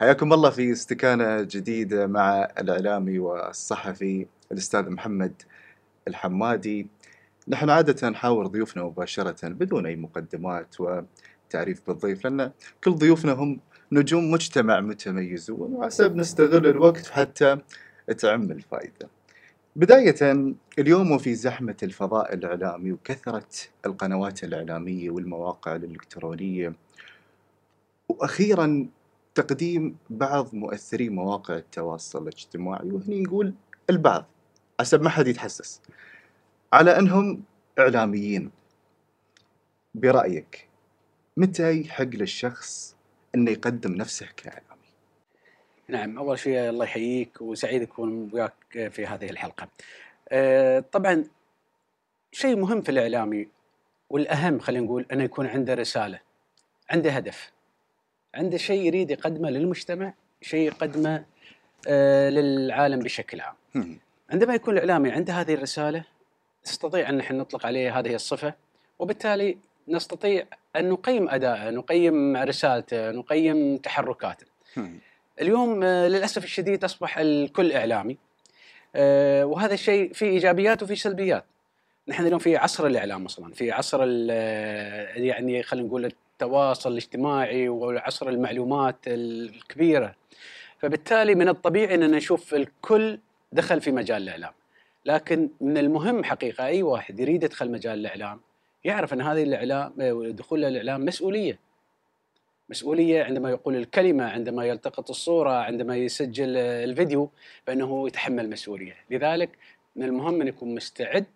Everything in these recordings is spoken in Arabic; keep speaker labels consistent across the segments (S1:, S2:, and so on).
S1: حياكم الله في استكانة جديدة مع الإعلامي والصحفي الأستاذ محمد الحمادي. نحن عادة نحاور ضيوفنا مباشرة بدون أي مقدمات وتعريف بالضيف لأن كل ضيوفنا هم نجوم مجتمع متميزون وحسب نستغل الوقت حتى تعم الفائدة. بداية اليوم وفي زحمة الفضاء الإعلامي وكثرة القنوات الإعلامية والمواقع الإلكترونية وأخيرا تقديم بعض مؤثري مواقع التواصل الاجتماعي وهني نقول البعض حسب ما حد يتحسس على أنهم إعلاميين برأيك متى يحق للشخص أنه يقدم نفسه كإعلامي؟
S2: نعم أول شيء الله يحييك وسعيد أكون وياك في هذه الحلقة. آه، طبعا شيء مهم في الإعلامي والأهم خلينا نقول أنه يكون عنده رسالة عنده هدف عنده شيء يريد يقدمه للمجتمع شيء يقدمه آه، للعالم بشكل عام. عندما يكون الإعلامي عنده هذه الرسالة نستطيع أن نحن نطلق عليه هذه الصفة وبالتالي نستطيع أن نقيم أداءه نقيم رسالته نقيم تحركاته. اليوم آه، للأسف الشديد أصبح الكل إعلامي آه، وهذا الشيء فيه إيجابيات وفيه سلبيات نحن اليوم في عصر الإعلام أصلا في عصر يعني خلينا نقول التواصل الاجتماعي وعصر المعلومات الكبيرة. فبالتالي من الطبيعي ان نشوف الكل دخل في مجال الإعلام. لكن من المهم حقيقة أي واحد يريد يدخل مجال الإعلام يعرف أن هذه الإعلام دخول الإعلام مسؤولية. مسؤولية عندما يقول الكلمة عندما يلتقط الصورة عندما يسجل الفيديو فانه يتحمل مسؤولية. لذلك من المهم أن يكون مستعد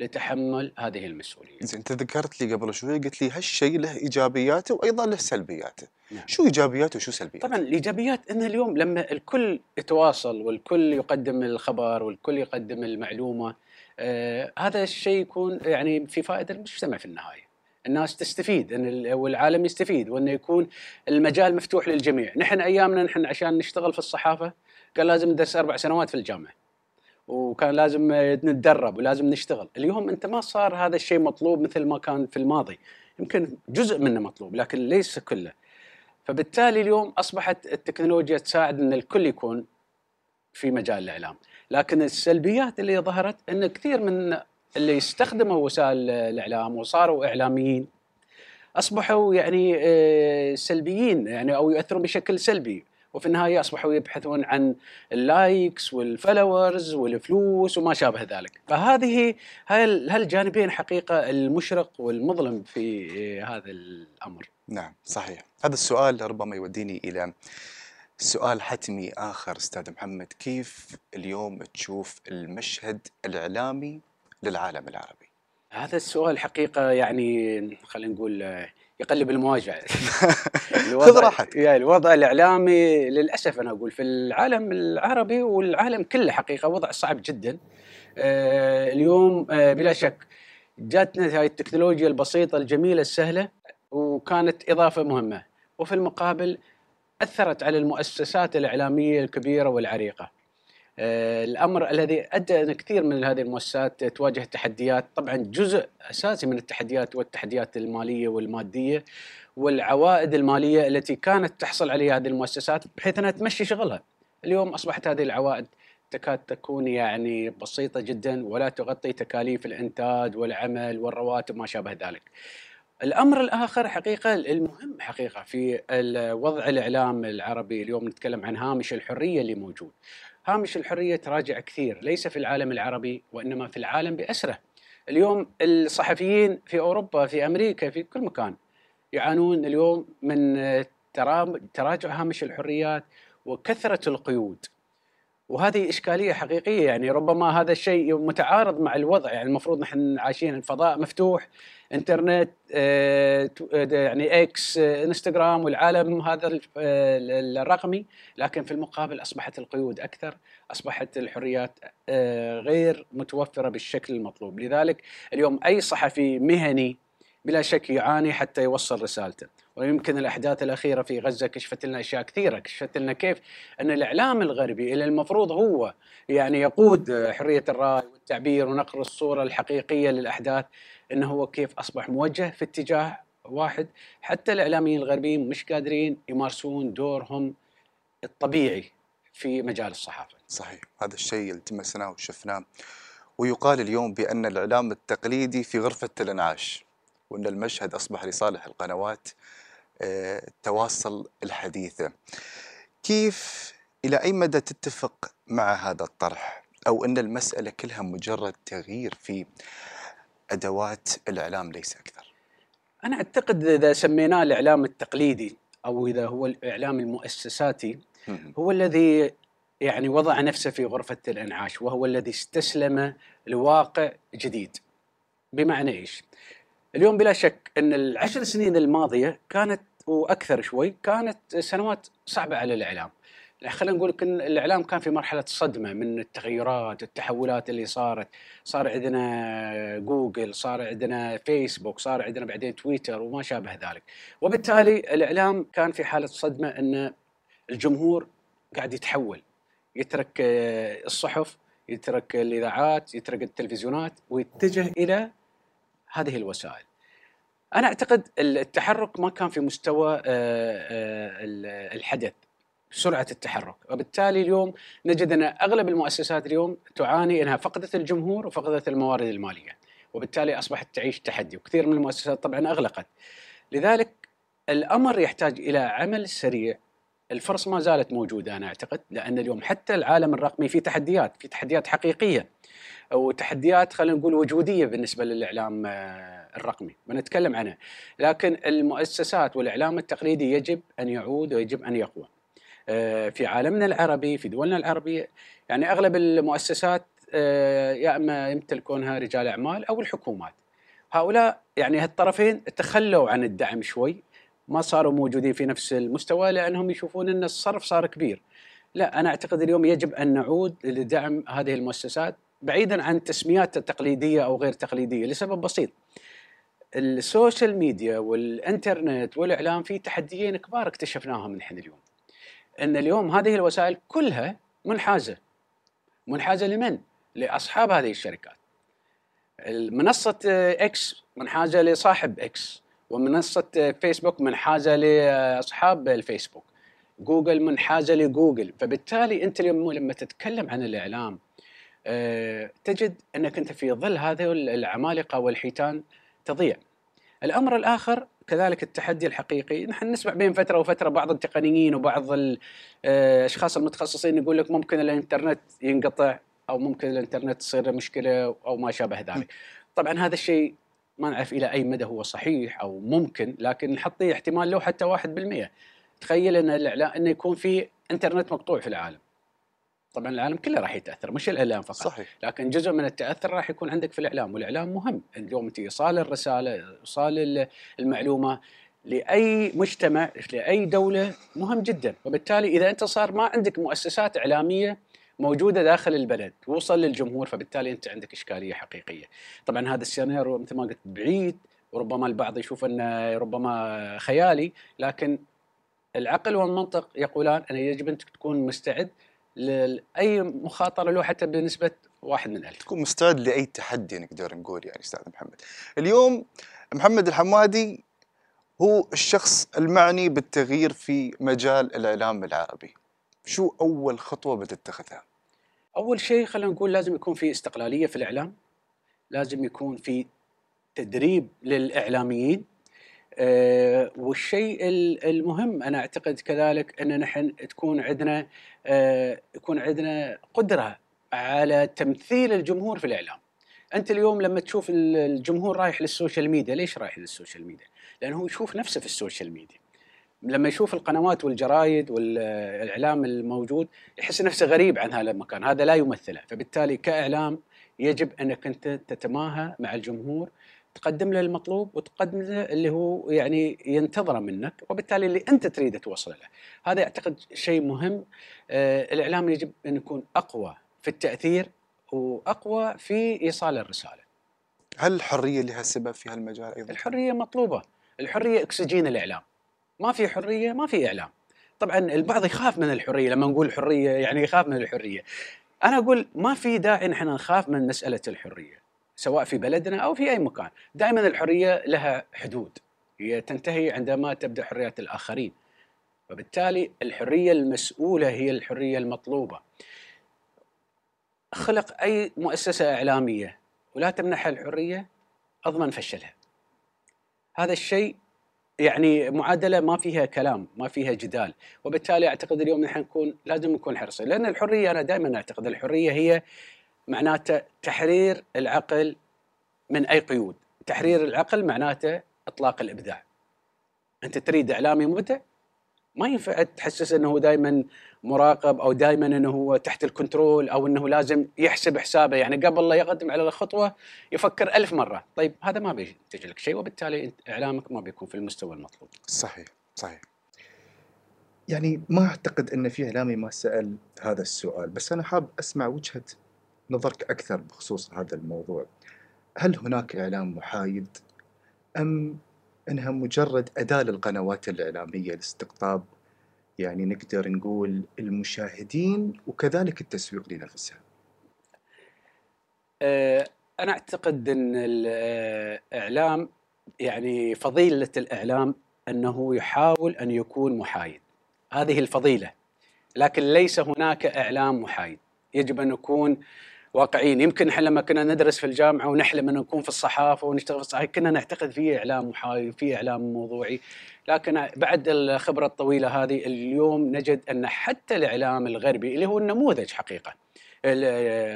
S2: لتحمل هذه المسؤولية
S1: زين أنت ذكرت لي قبل شوي قلت لي هالشيء له إيجابياته وأيضا له سلبياته
S2: نعم.
S1: شو إيجابياته وشو سلبياته
S2: طبعا الإيجابيات ان اليوم لما الكل يتواصل والكل يقدم الخبر والكل يقدم المعلومة آه هذا الشيء يكون يعني في فائدة المجتمع في النهاية. الناس تستفيد إن ال- والعالم يستفيد وإنه يكون المجال مفتوح للجميع، نحن أيامنا نحن عشان نشتغل في الصحافة كان لازم ندرس أربع سنوات في الجامعة. وكان لازم نتدرب ولازم نشتغل، اليوم أنت ما صار هذا الشيء مطلوب مثل ما كان في الماضي، يمكن جزء منه مطلوب لكن ليس كله. فبالتالي اليوم أصبحت التكنولوجيا تساعد إن الكل يكون في مجال الإعلام، لكن السلبيات اللي ظهرت إن كثير من اللي يستخدموا وسائل الإعلام وصاروا إعلاميين أصبحوا يعني آه، سلبيين يعني أو يؤثرون بشكل سلبي. وفي النهاية أصبحوا يبحثون عن ال likes وال followers والفلوس وما شابه ذلك، فهذه هالجانبين حقيقة المشرق والمظلم في هذا الأمر.
S1: نعم صحيح. هذا السؤال ربما يوديني إلى سؤال حتمي آخر. أستاذ محمد كيف اليوم تشوف المشهد الإعلامي للعالم العربي؟
S2: هذا السؤال حقيقة يعني خلينا نقول يقلب المواجع.
S1: خذ راحتك.
S2: يعني الوضع الإعلامي للأسف أنا أقول في العالم العربي والعالم كله حقيقة وضع صعب جدا. آه، اليوم آه، بلا شك جاتنا هاي التكنولوجيا البسيطة الجميلة السهلة وكانت إضافة مهمة. وفي المقابل أثرت على المؤسسات الإعلامية الكبيرة والعريقة. الأمر الذي أدى ان كثير من هذه المؤسسات تواجه تحديات، طبعا جزء أساسي من التحديات والتحديات المالية والمادية والعوائد المالية التي كانت تحصل عليها هذه المؤسسات بحيث أنها تمشي شغلها. اليوم أصبحت هذه العوائد تكاد تكون يعني بسيطة جدا ولا تغطي تكاليف الإنتاج والعمل والرواتب ما شابه ذلك. الأمر الآخر حقيقة المهم حقيقة في وضع الاعلام العربي اليوم نتكلم عن هامش الحرية اللي موجود. هامش الحرية تراجع كثير ليس في العالم العربي وإنما في العالم بأسره. اليوم الصحفيين في أوروبا في أمريكا في كل مكان يعانون اليوم من ترا- تراجع هامش الحريات وكثرة القيود. وهذه إشكالية حقيقية يعني ربما هذا الشيء متعارض مع الوضع يعني المفروض نحن عايشين الفضاء مفتوح انترنت آه، آه، يعني إكس آه، انستغرام والعالم هذا ال- الرقمي. لكن في المقابل أصبحت القيود أكثر أصبحت الحريات غير متوفرة بالشكل المطلوب. لذلك اليوم أي صحفي مهني بلا شك يعاني حتى يوصل رسالته. ويمكن الأحداث الأخيرة في غزة كشفت لنا أشياء كثيرة. كشفت لنا كيف أن الإعلام الغربي اللي المفروض هو يعني يقود حرية الرأي والتعبير ونقل الصورة الحقيقية للأحداث. إنه هو كيف أصبح موجه في اتجاه واحد. حتى الإعلاميين الغربيين مش قادرين يمارسون دورهم الطبيعي في مجال الصحافة.
S1: صحيح. هذا الشيء التمسناه وشفناه. ويقال اليوم بأن الإعلام التقليدي في غرفة الإنعاش وأن المشهد أصبح لصالح القنوات آه، التواصل الحديثة. كيف إلى أي مدى تتفق مع هذا الطرح؟ أو أن المسألة كلها مجرد تغيير في أدوات الإعلام ليس أكثر
S2: أنا أعتقد إذا سميناه الإعلام التقليدي أو إذا هو الإعلام المؤسساتي. هو الذي يعني وضع نفسه في غرفة الإنعاش وهو الذي استسلم لواقع جديد. بمعنى إيش؟ اليوم بلا شك إن العشر سنين الماضية كانت وأكثر شوي كانت سنوات صعبة على الإعلام. خلينا نقول إن الإعلام كان في مرحلة صدمة من التغيرات، التحولات اللي صارت، صار عندنا جوجل، صار عندنا فيسبوك، صار عندنا بعدين تويتر وما شابه ذلك. وبالتالي الإعلام كان في حالة صدمة إن الجمهور قاعد يتحول. يترك الصحف يترك الإذاعات يترك التلفزيونات ويتجه إلى هذه الوسائل. أنا أعتقد التحرك ما كان في مستوى آه، آه، ال- الحدث. سرعة التحرك. وبالتالي اليوم نجد أن أغلب المؤسسات اليوم تعاني إنها فقدت الجمهور وفقدت الموارد المالية وبالتالي أصبحت تعيش تحدي وكثير من المؤسسات طبعا أغلقت. لذلك الأمر يحتاج إلى عمل سريع. الفرص ما زالت موجودة أنا أعتقد لأن اليوم حتى العالم الرقمي في تحديات في تحديات حقيقية وتحديات خلينا نقول وجودية بالنسبة للإعلام آه، الرقمي. بنتكلم عنها. لكن المؤسسات والإعلام التقليدي يجب أن يعود ويجب أن يقوى. في عالمنا العربي في دولنا العربيه يعني أغلب المؤسسات آه، يا إما يمتلكونها رجال أعمال أو الحكومات هؤلاء يعني هالطرفين تخلوا عن الدعم شوي ما صاروا موجودين في نفس المستوى لأنهم يشوفون إن الصرف صار كبير. لا أنا أعتقد اليوم يجب أن نعود لدعم هذه المؤسسات بعيدا عن تسميات التقليديه أو غير تقليدية لسبب بسيط. ال social media والإنترنت والإعلام في تحديين كبار اكتشفناهم نحن اليوم. إن اليوم هذه الوسائل كلها منحازة. منحازة لمن؟ لأصحاب هذه الشركات. منصه إكس منحازة لصاحب إكس ومنصة فيسبوك منحازة لأصحاب الفيسبوك جوجل منحازة لجوجل فبالتالي أنت اليوم لما تتكلم عن الإعلام آه، تجد أنك أنت في ظل هذه العمالقة والحيتان تضيع. الأمر الآخر كذلك التحدي الحقيقي نحن نسمع بين فترة وفترة بعض التقنيين وبعض الاشخاص المتخصصين يقول لك ممكن الإنترنت ينقطع أو ممكن الإنترنت تصير مشكلة أو ما شابه ذلك. طبعا هذا الشيء ما نعرف إلى أي مدى هو صحيح أو ممكن لكن نحطيه احتمال لو حتى 1% تخيل إن الاعلام إنه يكون في إنترنت مقطوع في العالم. طبعا العالم كله راح يتأثر مش الإعلام فقط.
S1: صحيح.
S2: لكن جزء من التأثر راح يكون عندك في الإعلام والإعلام مهم. اليوم ايصال الرسالة ايصال ال- المعلومة لأي مجتمع لأي دولة مهم جدا. وبالتالي إذا أنت صار ما عندك مؤسسات إعلامية موجودة داخل البلد توصل للجمهور فبالتالي أنت عندك إشكالية حقيقية. طبعا هذا السيناريو مثل ما قلت بعيد وربما البعض يشوف أنه ربما خيالي لكن العقل والمنطق يقولان أن يجب ان تكون مستعد لاي مخاطرة له حتى بنسبة واحد من ألف
S1: تكون مستعد لأي تحدي نقدر نقول يعني أستاذ محمد. اليوم محمد الحمادي هو الشخص المعني بالتغيير في مجال الإعلام العربي. شو أول خطوة بتتخذها؟
S2: أول شيء خلينا نقول لازم يكون في استقلالية في الإعلام لازم يكون في تدريب للإعلاميين والشيء ال- المهم أنا أعتقد كذلك أن نحن تكون عندنا أه يكون عندنا قدرة على تمثيل الجمهور في الإعلام. أنت اليوم لما تشوف ال- الجمهور رايح لل social media، ليش رايح لل social media؟ لأنه هو يشوف نفسه في ال social media. لما يشوف القنوات والجرايد والإعلام الموجود يحس نفسه غريب عن هذا المكان، هذا لا يمثله، فبالتالي كإعلام يجب أنك أنت تتماهى مع الجمهور تقدم له المطلوب وتقدم له اللي هو يعني ينتظره منك وبالتالي اللي أنت تريد توصله له. هذا اعتقد شيء مهم آه الإعلام يجب أن يكون أقوى في التأثير وأقوى في إيصال الرسالة.
S1: هل الحرية لها سبب في هالمجال أيضا؟
S2: الحرية مطلوبة، الحرية أكسجين الإعلام. ما في حرية ما في إعلام. طبعا البعض يخاف من الحرية لما نقول حرية يعني يخاف من الحرية. أنا أقول ما في داعي نحن نخاف من مسألة الحرية سواء في بلدنا أو في أي مكان، دائما الحرية لها حدود. هي تنتهي عندما تبدأ حريات الآخرين. وبالتالي الحرية المسؤولة هي الحرية المطلوبة. خلق أي مؤسسة إعلامية ولا تمنحها الحرية أضمن فشلها. هذا الشيء يعني معادلة ما فيها كلام ما فيها جدال. وبالتالي أعتقد اليوم نحن نكون لازم نكون حريصين لأن الحرية أنا دائما أعتقد الحرية هي معناته تحرير العقل من أي قيود. تحرير العقل معناته إطلاق الإبداع. أنت تريد اعلامي مبدع ما ينفع تحسس إنه دائما مراقب أو دائما إنه هو تحت الكنترول أو إنه لازم يحسب حسابه. يعني قبل لا يقدم على الخطوة يفكر ألف مرة. طيب هذا ما بينتج لك شيء وبالتالي إعلامك ما بيكون في المستوى المطلوب.
S1: صحيح صحيح. يعني ما أعتقد إن في إعلامي ما سأل هذا السؤال بس أنا حاب أسمع وجهة نظرك أكثر بخصوص هذا الموضوع. هل هناك إعلام محايد؟ أم إنها مجرد أداة للقنوات الإعلامية لاستقطاب؟ يعني نقدر نقول المشاهدين وكذلك التسويق لنفسها
S2: آه، أنا أعتقد إن الإعلام يعني فضيلة الإعلام أنه يحاول أن يكون محايد. هذه الفضيلة. لكن ليس هناك إعلام محايد. يجب أن نكون واقعيين. يمكن إحنا لما كنا ندرس في الجامعة ونحلم ان نكون في الصحافة ونشتغل في الصحافة كنا نعتقد في إعلام محايد في إعلام موضوعي. لكن بعد الخبرة الطويلة هذه اليوم نجد أن حتى الإعلام الغربي اللي هو النموذج حقيقة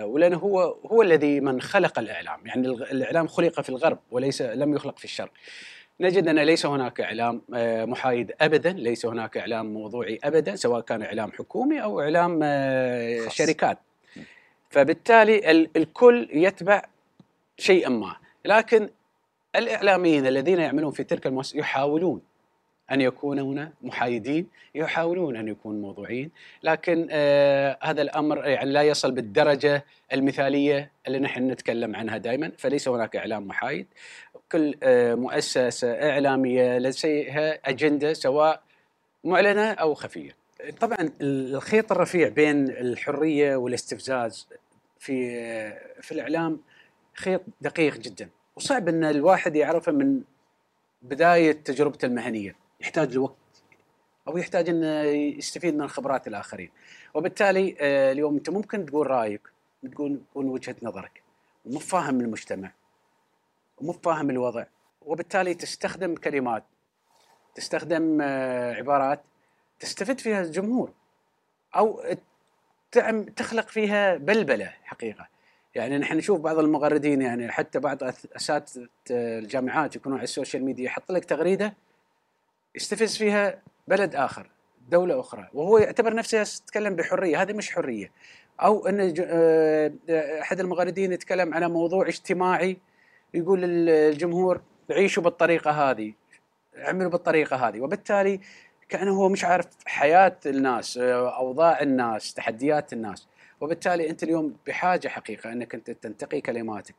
S2: ولأنه هو هو الذي من خلق الإعلام. يعني الإعلام خلق في الغرب وليس لم يخلق في الشرق. نجد أن ليس هناك إعلام آه، محايد ابدا، ليس هناك إعلام موضوعي ابدا سواء كان إعلام حكومي أو إعلام آه، شركات. فبالتالي الكل يتبع شيئا ما، لكن الإعلاميين الذين يعملون في تلك المؤسسة يحاولون أن يكونون محايدين يحاولون أن يكونوا موضوعيين لكن آه هذا الأمر يعني لا يصل بالدرجة المثالية اللي نحن نتكلم عنها دائما فليس هناك إعلام محايد. كل آه مؤسسة إعلامية لديها أجندة سواء معلنة أو خفية. طبعا الخيط الرفيع بين الحرية والاستفزاز في في الإعلام خيط دقيق جدا. وصعب إن الواحد يعرفه من بداية تجربته المهنية. يحتاج لوقت أو يحتاج إنه يستفيد من خبرات الآخرين. وبالتالي آه، اليوم أنت ممكن تقول رأيك تقول تكون وجهة نظرك. ومو فاهم المجتمع. ومو فاهم الوضع. وبالتالي تستخدم كلمات تستخدم آه، عبارات تستفد فيها الجمهور. أو تخلق فيها بلبلة حقيقة. يعني نحن نشوف بعض المغردين يعني حتى بعض أساتذة الجامعات يكونوا على السوشيال ميديا يحط لك تغريدة يستفز فيها بلد آخر دولة أخرى وهو يعتبر نفسه يتكلم بحرية هذه مش حرية. أو إن آه، أحد المغردين يتكلم على موضوع اجتماعي يقول للجمهور عيشوا بالطريقة هذه اعملوا بالطريقة هذه وبالتالي كأنه هو مش عارف حياة الناس آه، أوضاع الناس تحديات الناس. وبالتالي أنت اليوم بحاجة حقيقة أنك أنت تنتقي كلماتك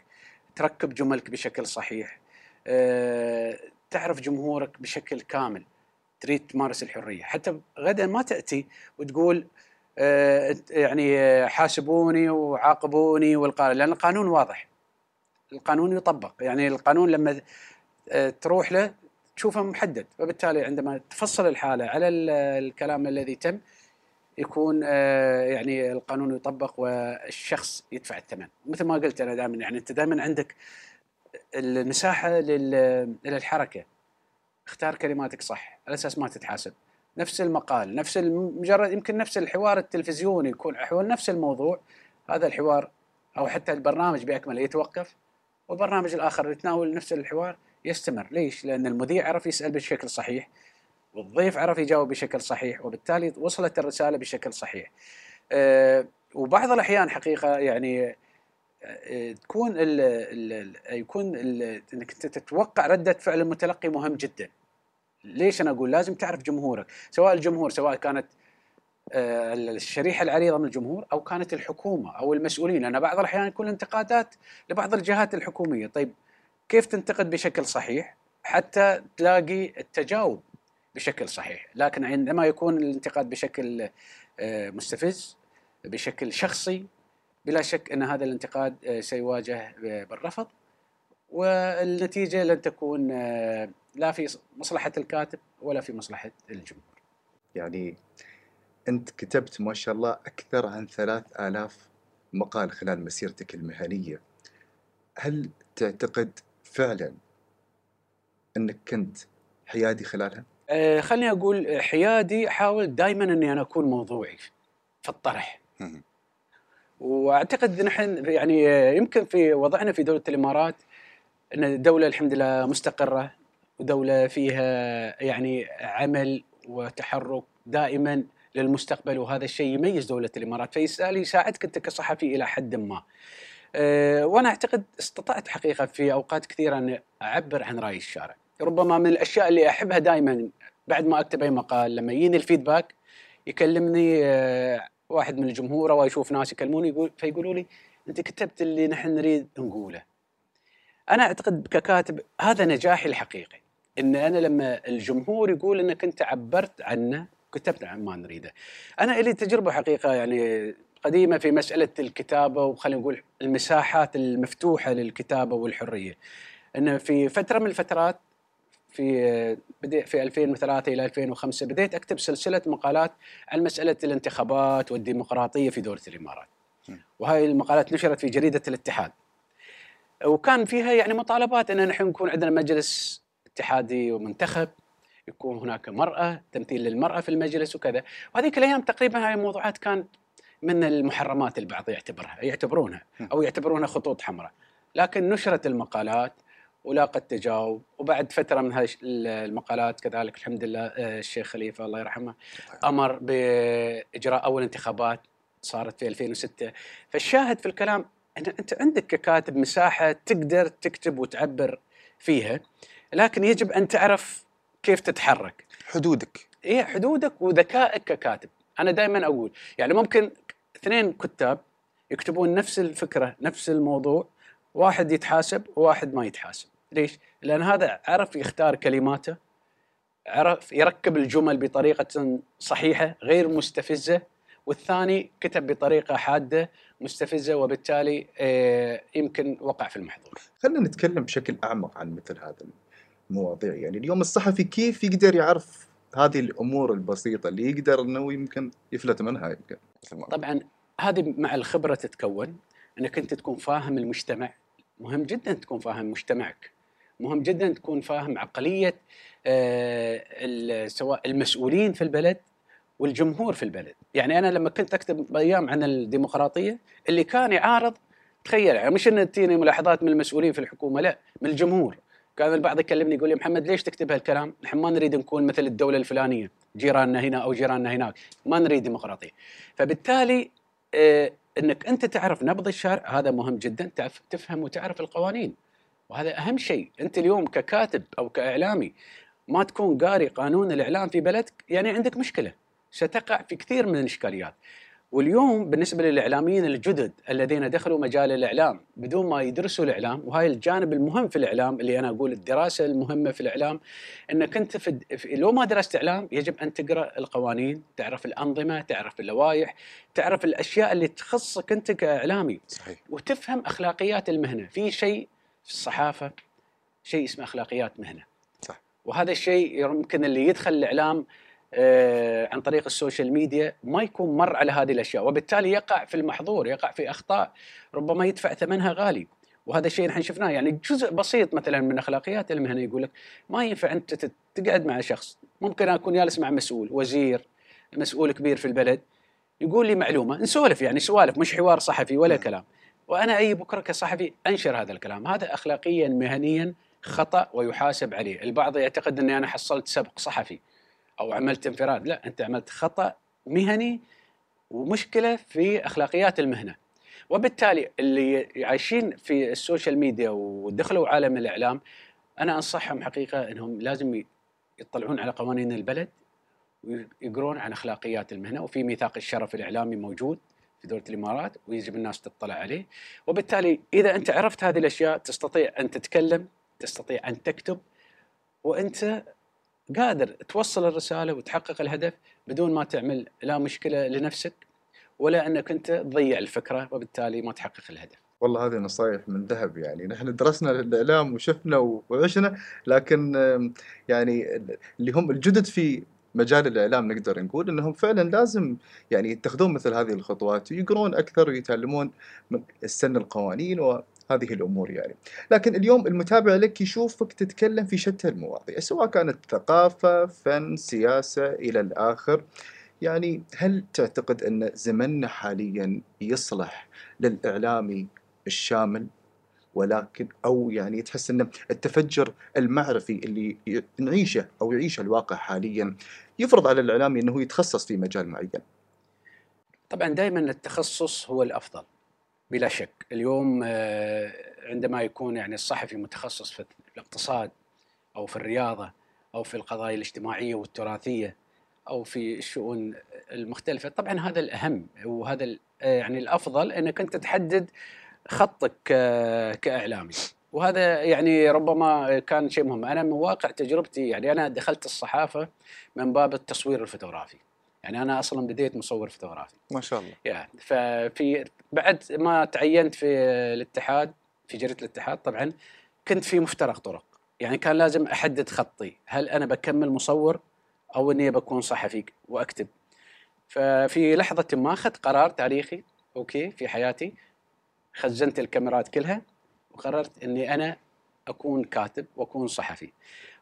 S2: تركب جملك بشكل صحيح آه، تعرف جمهورك بشكل كامل تريد تمارس الحرية. حتى غدا ما تأتي وتقول آه، يعني حاسبوني وعاقبوني والقانون لأن القانون واضح. القانون يطبق. يعني القانون لما تروح له تشوفه محدد وبالتالي عندما تفصل الحالة على الكلام الذي تم يكون آه، يعني القانون يطبق والشخص يدفع الثمن. مثل ما قلت أنا دائما يعني أنت دائما عندك المساحة للحركة. اختار كلماتك صح على أساس ما تتحاسب. نفس المقال نفس مجرد يمكن نفس الحوار التلفزيوني يكون حول نفس الموضوع. هذا الحوار أو حتى البرنامج باكمله يتوقف والبرنامج الآخر يتناول نفس الحوار. يستمر ليش؟ لأن المذيع عرف يسأل بشكل صحيح والضيف عرف يجاوب بشكل صحيح وبالتالي وصلت الرسالة بشكل صحيح. أه وبعض الأحيان حقيقة يعني تكون ال ال يكون ال إنك تتوقع ردة فعل المتلقي مهم جدا. ليش أنا أقول لازم تعرف جمهورك، سواء الجمهور سواء كانت آه، الشريحة العريضة من الجمهور أو كانت الحكومة أو المسؤولين لأن بعض الأحيان يكون انتقادات لبعض الجهات الحكومية، طيب كيف تنتقد بشكل صحيح حتى تلاقي التجاوب بشكل صحيح، لكن عندما يكون الانتقاد بشكل آه، مستفز بشكل شخصي بلا شك إن هذا الانتقاد آه، سيواجه بالرفض والنتيجة لن تكون آه، لا في مصلحة الكاتب ولا في مصلحة الجمهور.
S1: يعني أنت كتبت ما شاء الله أكثر عن ثلاث آلاف مقال خلال مسيرتك المهنية هل تعتقد فعلا أنك كنت حيادي خلالها؟
S2: آه خليني أقول حيادي احاول دائما إني أنا أكون موضوعي في الطرح. وأعتقد نحن يعني آه، يمكن في وضعنا في دولة الإمارات إن دولة الحمد لله مستقرة ودولة فيها يعني عمل وتحرك دائما للمستقبل وهذا الشيء يميز دولة الإمارات فيسال يساعدك أنت كصحفي إلى حد ما. أه وأنا أعتقد استطعت حقيقة في أوقات كثيرة ان أعبر عن رأي الشارع. ربما من الأشياء اللي أحبها دائما بعد ما أكتب أي مقال لما يجيني الفيدباك يكلمني أه واحد من الجمهور أو يشوف ناس يكلموني يقول فيقولوا لي أنت كتبت اللي نحن نريد نقوله. أنا أعتقد ككاتب هذا نجاحي الحقيقي إن أنا لما الجمهور يقول إنك أنت عبرت عنه كتبت عن ما نريده. أنا لي تجربة حقيقة يعني قديمه في مسألة الكتابة وخلينا نقول المساحات المفتوحة للكتابة والحرية. إن في فترة من الفترات في بدي في 2003 إلى 2005 بديت أكتب سلسلة مقالات عن مسألة الانتخابات والديمقراطية في دولة الإمارات. وهاي المقالات نشرت في جريدة الاتحاد. وكان فيها يعني مطالبات إن نحن نكون عندنا مجلس اتحادي ومنتخب يكون هناك مرأة تمثيل للمرأة في المجلس وكذا وهذيك الأيام تقريبا هاي الموضوعات كان من المحرمات البعض يعتبرها يعتبرونها أو يعتبرونها خطوط حمراء. لكن نشرت المقالات ولاقت تجاوب وبعد فترة من هذه المقالات كذلك الحمد لله آه، الشيخ خليفة الله يرحمه أمر بإجراء أول انتخابات صارت في 2006 فالشاهد في الكلام أن أنت عندك ككاتب مساحة تقدر تكتب وتعبر فيها لكن يجب أن تعرف كيف تتحرك.
S1: حدودك.
S2: هي حدودك وذكائك ككاتب. أنا دائما أقول يعني ممكن اثنين كتاب يكتبون نفس الفكرة نفس الموضوع واحد يتحاسب وواحد ما يتحاسب. ليش؟ لأن هذا عرف يختار كلماته عرف يركب الجمل بطريقة صحيحة غير مستفزة والثاني كتب بطريقة حادة مستفزة وبالتالي آه، يمكن وقع في المحظور.
S1: خلينا نتكلم بشكل أعمق عن مثل هذا المواضيع. يعني اليوم الصحفي كيف يقدر يعرف هذه الأمور البسيطة اللي يقدر أنه يمكن يفلت منها؟ يمكن.
S2: طبعا هذه مع الخبرة تتكون إنك أنت تكون فاهم المجتمع مهم جدا تكون فاهم مجتمعك مهم جدا تكون فاهم عقلية آه، سواء المسؤولين في البلد والجمهور في البلد يعني أنا لما كنت أكتب أيام عن الديمقراطية اللي كان يعارض تخيل يعني مش ان تجيني ملاحظات من المسؤولين في الحكومة لا من الجمهور كان البعض يكلمني يقول لي محمد ليش تكتب هالكلام؟ نحن ما نريد نكون مثل الدولة الفلانية، جيراننا هنا أو جيراننا هناك، ما نريد ديمقراطية. فبالتالي إنك أنت تعرف نبض الشارع هذا مهم جدا، تفهم وتعرف القوانين. وهذا أهم شيء، أنت اليوم ككاتب أو كإعلامي ما تكون قاري قانون الإعلام في بلدك يعني عندك مشكلة. ستقع في كثير من الإشكاليات. واليوم بالنسبة للإعلاميين الجدد الذين دخلوا مجال الإعلام بدون ما يدرسوا الإعلام وهاي الجانب المهم في الإعلام اللي أنا أقول الدراسة المهمة في الإعلام انك انت في لو ما درست إعلام يجب أن تقرأ القوانين، تعرف الأنظمة، تعرف اللوائح، تعرف الأشياء اللي تخصك انت كإعلامي
S1: صحيح
S2: وتفهم أخلاقيات المهنة، في شيء في الصحافة شيء اسمه أخلاقيات مهنة.
S1: صح.
S2: وهذا الشيء يمكن اللي يدخل الإعلام عن طريق السوشيال ميديا ما يكون مر على هذه الأشياء وبالتالي يقع في المحظور يقع في أخطاء ربما يدفع ثمنها غالي. وهذا الشيء نحن شفناه يعني جزء بسيط مثلا من أخلاقيات المهنه يقول لك ما ينفع أنت تقعد مع شخص ممكن أكون جالس مع مسؤول وزير مسؤول كبير في البلد يقول لي معلومة نسولف يعني سوالف مش حوار صحفي ولا
S1: نعم.
S2: كلام. وأنا أي بكرة كصحفي أنشر هذا الكلام. هذا اخلاقيا مهنيا خطأ ويحاسب عليه. البعض يعتقد أني أنا حصلت سبق صحفي. أو عملت انفراد لا أنت عملت خطأ مهني ومشكلة في أخلاقيات المهنة. وبالتالي اللي عايشين في ال social media ودخلوا عالم الإعلام أنا أنصحهم حقيقة إنهم لازم يطلعون على قوانين البلد ويقرون عن أخلاقيات المهنة وفي ميثاق الشرف الإعلامي موجود في دولة الإمارات ويجب الناس تطلع عليه. وبالتالي إذا أنت عرفت هذه الأشياء تستطيع أن تتكلم تستطيع أن تكتب وأنت قادر توصل الرسالة وتحقق الهدف بدون ما تعمل لا مشكلة لنفسك ولا أنك أنت تضيع الفكرة وبالتالي ما تحقق الهدف.
S1: والله هذه نصايح من ذهب يعني نحن درسنا الإعلام وشفنا وعشنا لكن يعني اللي هم الجدد في مجال الإعلام نقدر نقول إنهم فعلا لازم يعني يتخذون مثل هذه الخطوات ويقرون أكثر ويتعلمون من السن القوانين وهذه الأمور يعني. لكن اليوم المتابع لك يشوفك تتكلم في شتى المواضيع سواء كانت ثقافة، فن، سياسة إلى الآخر. يعني هل تعتقد أن زمننا حاليا يصلح للاعلامي الشامل ولكن أو يعني تحس أن التفجر المعرفي اللي نعيشه أو يعيشه الواقع حاليا يفرض على الاعلامي أنه يتخصص في مجال معين.
S2: طبعا دائما التخصص هو الأفضل بلا شك. اليوم آه، عندما يكون يعني الصحفي متخصص في الاقتصاد أو في الرياضة أو في القضايا الاجتماعية والتراثية أو في الشؤون المختلفة طبعا هذا الأهم. وهذا آه، يعني الأفضل أنك أنت تحدد خطك ك- كإعلامي. وهذا يعني ربما كان شيء مهم. أنا من واقع تجربتي يعني أنا دخلت الصحافة من باب التصوير الفوتوغرافي. يعني أنا أصلا بديت مصور فوتوغرافي.
S1: ما شاء الله.
S2: يعني ففي بعد ما تعينت في الاتحاد في جريدة الاتحاد طبعا كنت في مفترق طرق. يعني كان لازم أحدد خطي. هل أنا بكمل مصور أو إني بكون صحفي وأكتب؟ ففي لحظة ما أخذت قرار تاريخي أوكي في حياتي. خزنت الكاميرات كلها وقررت إني أنا أكون كاتب وأكون صحفي.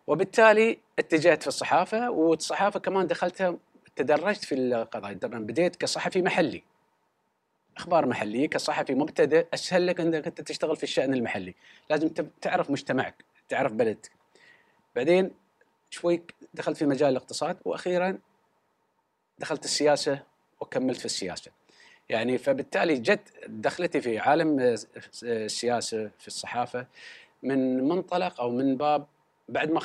S2: وبالتالي اتجهت في الصحافة والصحافة كمان دخلتها تدرجت في القضايا. طبعا بديت كصحفي محلي. أخبار محلية كصحفي مبتدئ أسهل لك إنك أنت تشتغل في الشأن المحلي. لازم تعرف مجتمعك تعرف بلدك. بعدين شوي دخلت في مجال الاقتصاد وأخيرا دخلت السياسة وكملت في السياسة. يعني فبالتالي جت دخلتي في عالم السياسة في الصحافة من منطلق أو من باب بعد ما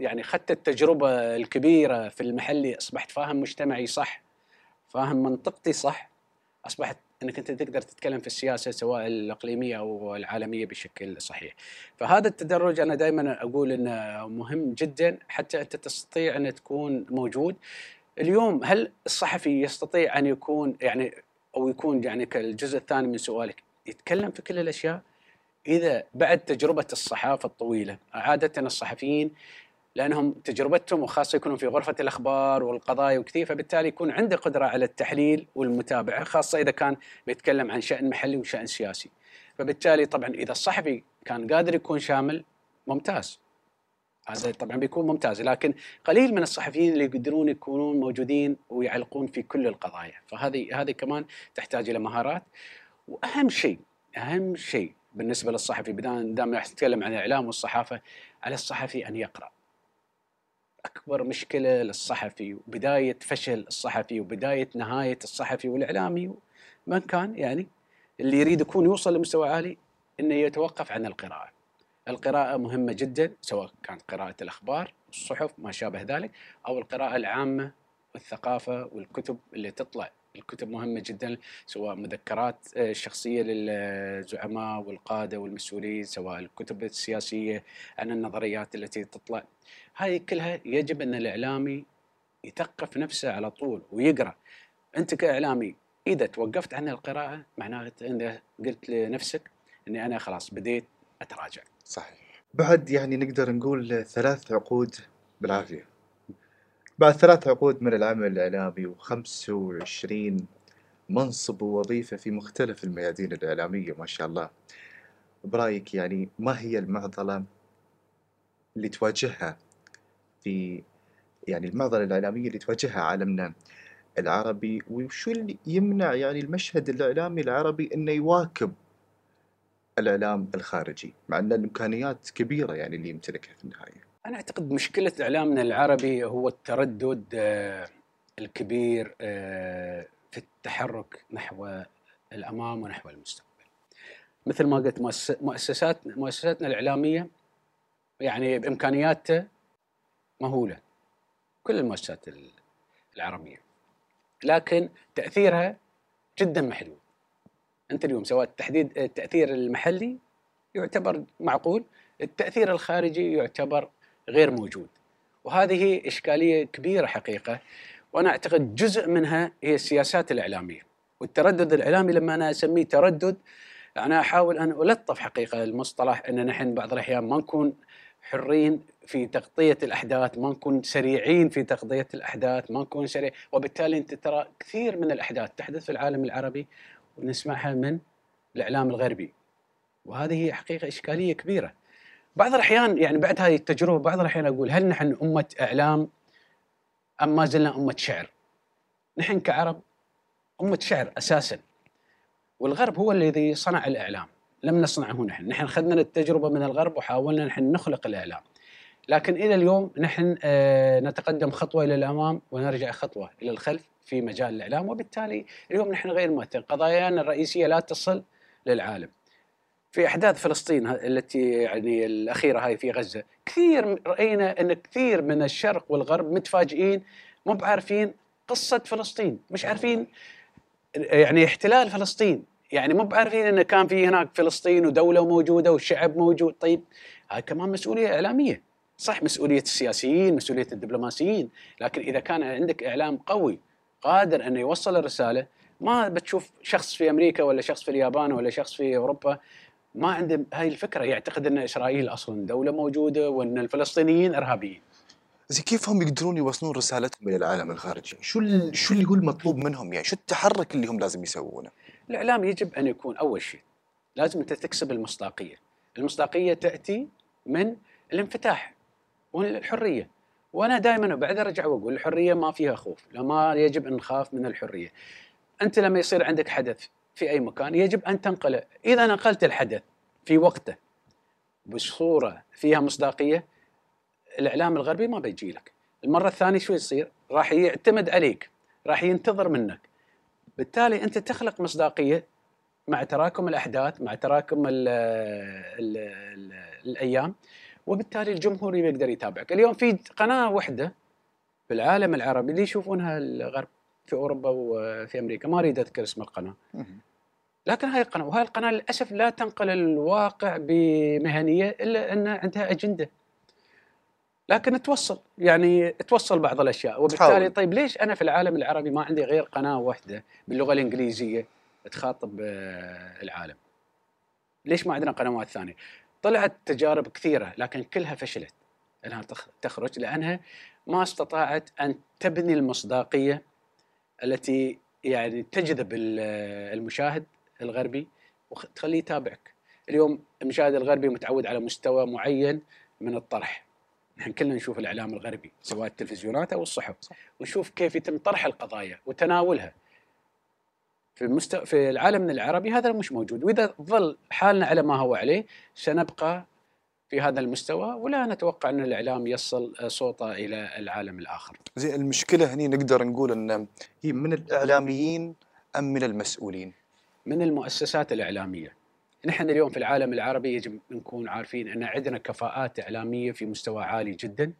S2: يعني اخذت التجربة الكبيرة في المحلي أصبحت فاهم مجتمعي صح فاهم منطقتي صح أصبحت إنك أنت تقدر تتكلم في السياسة سواء الإقليمية أو العالمية بشكل صحيح. فهذا التدرج أنا دائما أقول إنه مهم جدا حتى أنت تستطيع أن تكون موجود. اليوم هل الصحفي يستطيع أن يكون يعني أو يكون يعني كالجزء الثاني من سؤالك يتكلم في كل الأشياء؟ إذا بعد تجربة الصحافة الطويلة، عادة الصحفيين لأنهم تجربتهم وخاصة يكونون في غرفة الأخبار والقضايا وكثير فبالتالي يكون عنده قدرة على التحليل والمتابعة خاصة إذا كان بيتكلم عن شأن محلي وشأن سياسي. فبالتالي طبعا إذا الصحفي كان قادر يكون شامل ممتاز. هذا طبعا بيكون ممتاز لكن قليل من الصحفيين اللي يقدرون يكونون موجودين ويعلقون في كل القضايا فهذه هذه كمان تحتاج إلى مهارات وأهم شيء أهم شيء بالنسبة للصحفي بدان دام نتكلم عن الإعلام والصحافة على الصحفي أن يقرأ أكبر مشكلة للصحفي وبداية فشل الصحفي وبداية نهاية الصحفي والإعلامي من كان يعني اللي يريد يكون يوصل لمستوى عالي إنه يتوقف عن القراءة. القراءة مهمة جدا سواء كانت قراءة الأخبار، الصحف ما شابه ذلك أو القراءة العامة والثقافة والكتب اللي تطلع الكتب مهمة جدا سواء مذكرات آه، شخصية للزعماء والقادة والمسؤولين سواء الكتب السياسية عن النظريات التي تطلع هذه كلها يجب أن الإعلامي يثقف نفسه على طول ويقرأ أنت كإعلامي إذا توقفت عن القراءة معناته أنت قلت لنفسك أني أنا خلاص بديت أتراجع
S1: صحيح. بعد يعني نقدر نقول ثلاث عقود بالعافية. بعد ثلاث عقود من العمل الإعلامي و25 منصب ووظيفة في مختلف الميادين الإعلامية ما شاء الله. برأيك يعني ما هي المعضلة اللي تواجهها في يعني المعضلة الإعلامية اللي تواجهها عالمنا العربي وشو اللي يمنع يعني المشهد الإعلامي العربي إنه يواكب الإعلام الخارجي مع إن الإمكانيات كبيرة يعني اللي يمتلكها في النهاية.
S2: أنا أعتقد مشكلة إعلامنا العربي هو التردد آه، الكبير آه، في التحرك نحو الأمام ونحو المستقبل. مثل ما قلت مؤسس- مؤسسات مؤسساتنا الإعلامية يعني بإمكانياتها مهولة كل المؤسسات ال- العربية. لكن تأثيرها جدا محدود أنت اليوم سواء التحديد التأثير المحلي يعتبر معقول التأثير الخارجي يعتبر غير موجود. وهذه إشكالية كبيرة حقيقة وأنا أعتقد جزء منها هي السياسات الإعلامية. والتردد الإعلامي لما أنا أسميه تردد أنا أحاول أن ألطف حقيقة المصطلح أن نحن بعض الأحيان ما نكون حرين في تغطية الأحداث ما نكون سريعين في تغطية الأحداث ما نكون سريع. وبالتالي أنت ترى كثير من الأحداث تحدث في العالم العربي ونسمعها من الإعلام الغربي. وهذه هي حقيقة إشكالية كبيرة. بعض الأحيان يعني بعد هذه التجربة بعض الأحيان أقول هل نحن أمة إعلام أم ما زلنا أمة شعر؟ نحن كعرب أمة شعر أساسا والغرب هو الذي صنع الإعلام لم نصنعه نحن، نحن أخذنا التجربة من الغرب وحاولنا نحن نخلق الإعلام. لكن إلى اليوم نحن آه، نتقدم خطوة إلى الأمام ونرجع خطوة إلى الخلف في مجال الإعلام وبالتالي اليوم نحن غير مهتم، قضايانا الرئيسية لا تصل للعالم. في أحداث فلسطين التي يعني الأخيرة هاي في غزة، كثير رأينا إن كثير من الشرق والغرب متفاجئين مو بعارفين قصة فلسطين، مش عارفين يعني احتلال فلسطين، يعني مو بعارفين انه كان في هناك فلسطين ودولة موجودة والشعب موجود، طيب هاي كمان مسؤولية إعلامية. صح مسؤولية السياسيين، مسؤولية الدبلوماسيين، لكن إذا كان عندك إعلام قوي قادر إنه يوصل الرسالة ما بتشوف شخص في أمريكا ولا شخص في اليابان ولا شخص في أوروبا ما عنده هاي الفكرة يعتقد إن إسرائيل أصلا دولة موجودة وإن الفلسطينيين إرهابيين.
S3: زي كيف هم يقدرون يوصلون رسالتهم إلى العالم الخارجي؟ شو ال- شو اللي هو المطلوب منهم يعني؟ شو التحرك اللي هم لازم يسوونه؟
S2: الإعلام يجب أن يكون أول شيء لازم أنت تكسب المصداقية. المصداقية تأتي من الانفتاح والحرية. وأنا دائما وبعد أرجع وأقول الحرية ما فيها خوف، لا ما يجب أن نخاف من الحرية. أنت لما يصير عندك حدث في أي مكان يجب أن تنقله، إذا نقلت الحدث في وقته بصورة فيها مصداقية الإعلام الغربي ما بيجي لك. المرة الثانية شو يصير؟ راح يعتمد عليك، راح ينتظر منك. بالتالي أنت تخلق مصداقية مع تراكم الأحداث، مع تراكم ال ال ال الأيام وبالتالي الجمهور يقدر يتابعك. اليوم في قناة واحدة في العالم العربي اللي يشوفونها الغرب في أوروبا وفي أمريكا، ما أريد أذكر اسم القناة. لكن هاي القناة وهاي القناة للأسف لا تنقل الواقع بمهنية إلا أن عندها أجندة. لكن توصل يعني توصل بعض الأشياء وبالتالي. طيب ليش أنا في العالم العربي ما عندي غير قناة واحدة باللغة الإنجليزية تخاطب آه، العالم؟ ليش ما عندنا قنوات ثانية؟ طلعت تجارب كثيرة لكن كلها فشلت إنها تخ- تخرج لأنها ما استطاعت أن تبني المصداقية التي يعني تجذب ال- المشاهد الغربي وتخليه يتابعك. اليوم المشاهد الغربي متعود على مستوى معين من الطرح. نحن كلنا نشوف الإعلام الغربي سواء التلفزيونات أو الصحف ونشوف كيف يتم طرح القضايا وتناولها. في المست... في العالم العربي هذا مش موجود وإذا ظل حالنا على ما هو عليه سنبقى في هذا المستوى ولا نتوقع أن الإعلام يصل صوته إلى العالم الآخر.
S3: زي المشكلة هني نقدر نقول أن هي من الإعلاميين أم من المسؤولين؟
S2: من المؤسسات الإعلامية. نحن اليوم في العالم العربي يجب نكون عارفين أن عندنا كفاءات إعلامية في مستوى عالي جدا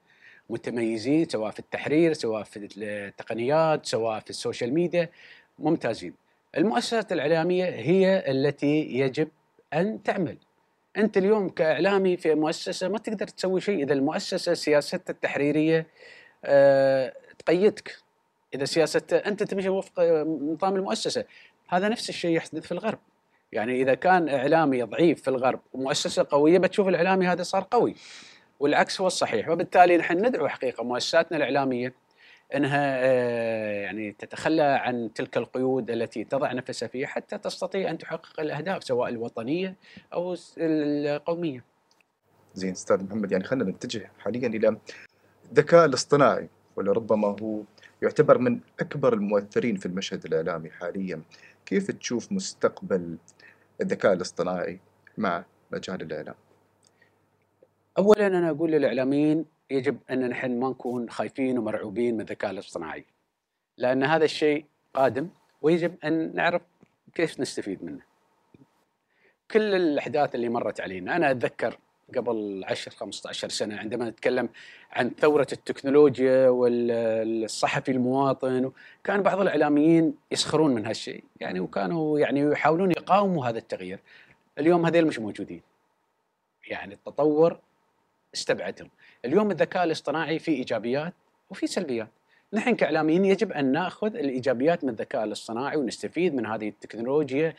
S2: متميزين سواء في التحرير سواء في التقنيات سواء في السوشيال ميديا ممتازين. المؤسسات الإعلامية هي التي يجب أن تعمل. أنت اليوم كإعلامي في مؤسسة ما تقدر تسوي شيء إذا المؤسسة سياستها التحريرية آه، تقيدك. إذا سياستها أنت تمشي وفق نظام المؤسسة. هذا نفس الشيء يحدث في الغرب. يعني إذا كان إعلامي ضعيف في الغرب ومؤسسة قوية بتشوف الإعلامي هذا صار قوي. والعكس هو الصحيح وبالتالي نحن ندعو حقيقة مؤسساتنا الإعلامية إنها آه، يعني تتخلى عن تلك القيود التي تضع نفسها فيها حتى تستطيع أن تحقق الأهداف سواء الوطنية أو القومية.
S1: زين أستاذ محمد يعني خلينا نتجه حاليا إلى الذكاء الاصطناعي ولربما هو يعتبر من أكبر المؤثرين في المشهد الإعلامي حاليا كيف تشوف مستقبل الذكاء الاصطناعي مع مجال الإعلام
S2: اولا أنا أقول للإعلاميين يجب أن نحن ما نكون خايفين ومرعوبين من الذكاء الاصطناعي. لأن هذا الشيء قادم ويجب أن نعرف كيف نستفيد منه. كل الأحداث اللي مرت علينا أنا أتذكر قبل 10 15 سنة عندما نتكلم عن ثورة التكنولوجيا والصحفي المواطن كان بعض الإعلاميين يسخرون من هالشيء يعني وكانوا يعني يحاولون يقاوموا هذا التغيير. اليوم هذول مش موجودين. يعني التطور استبعدهم. اليوم الذكاء الاصطناعي فيه إيجابيات وفي سلبيات. نحن كإعلاميين يجب أن نأخذ الإيجابيات من الذكاء الاصطناعي ونستفيد من هذه التكنولوجيا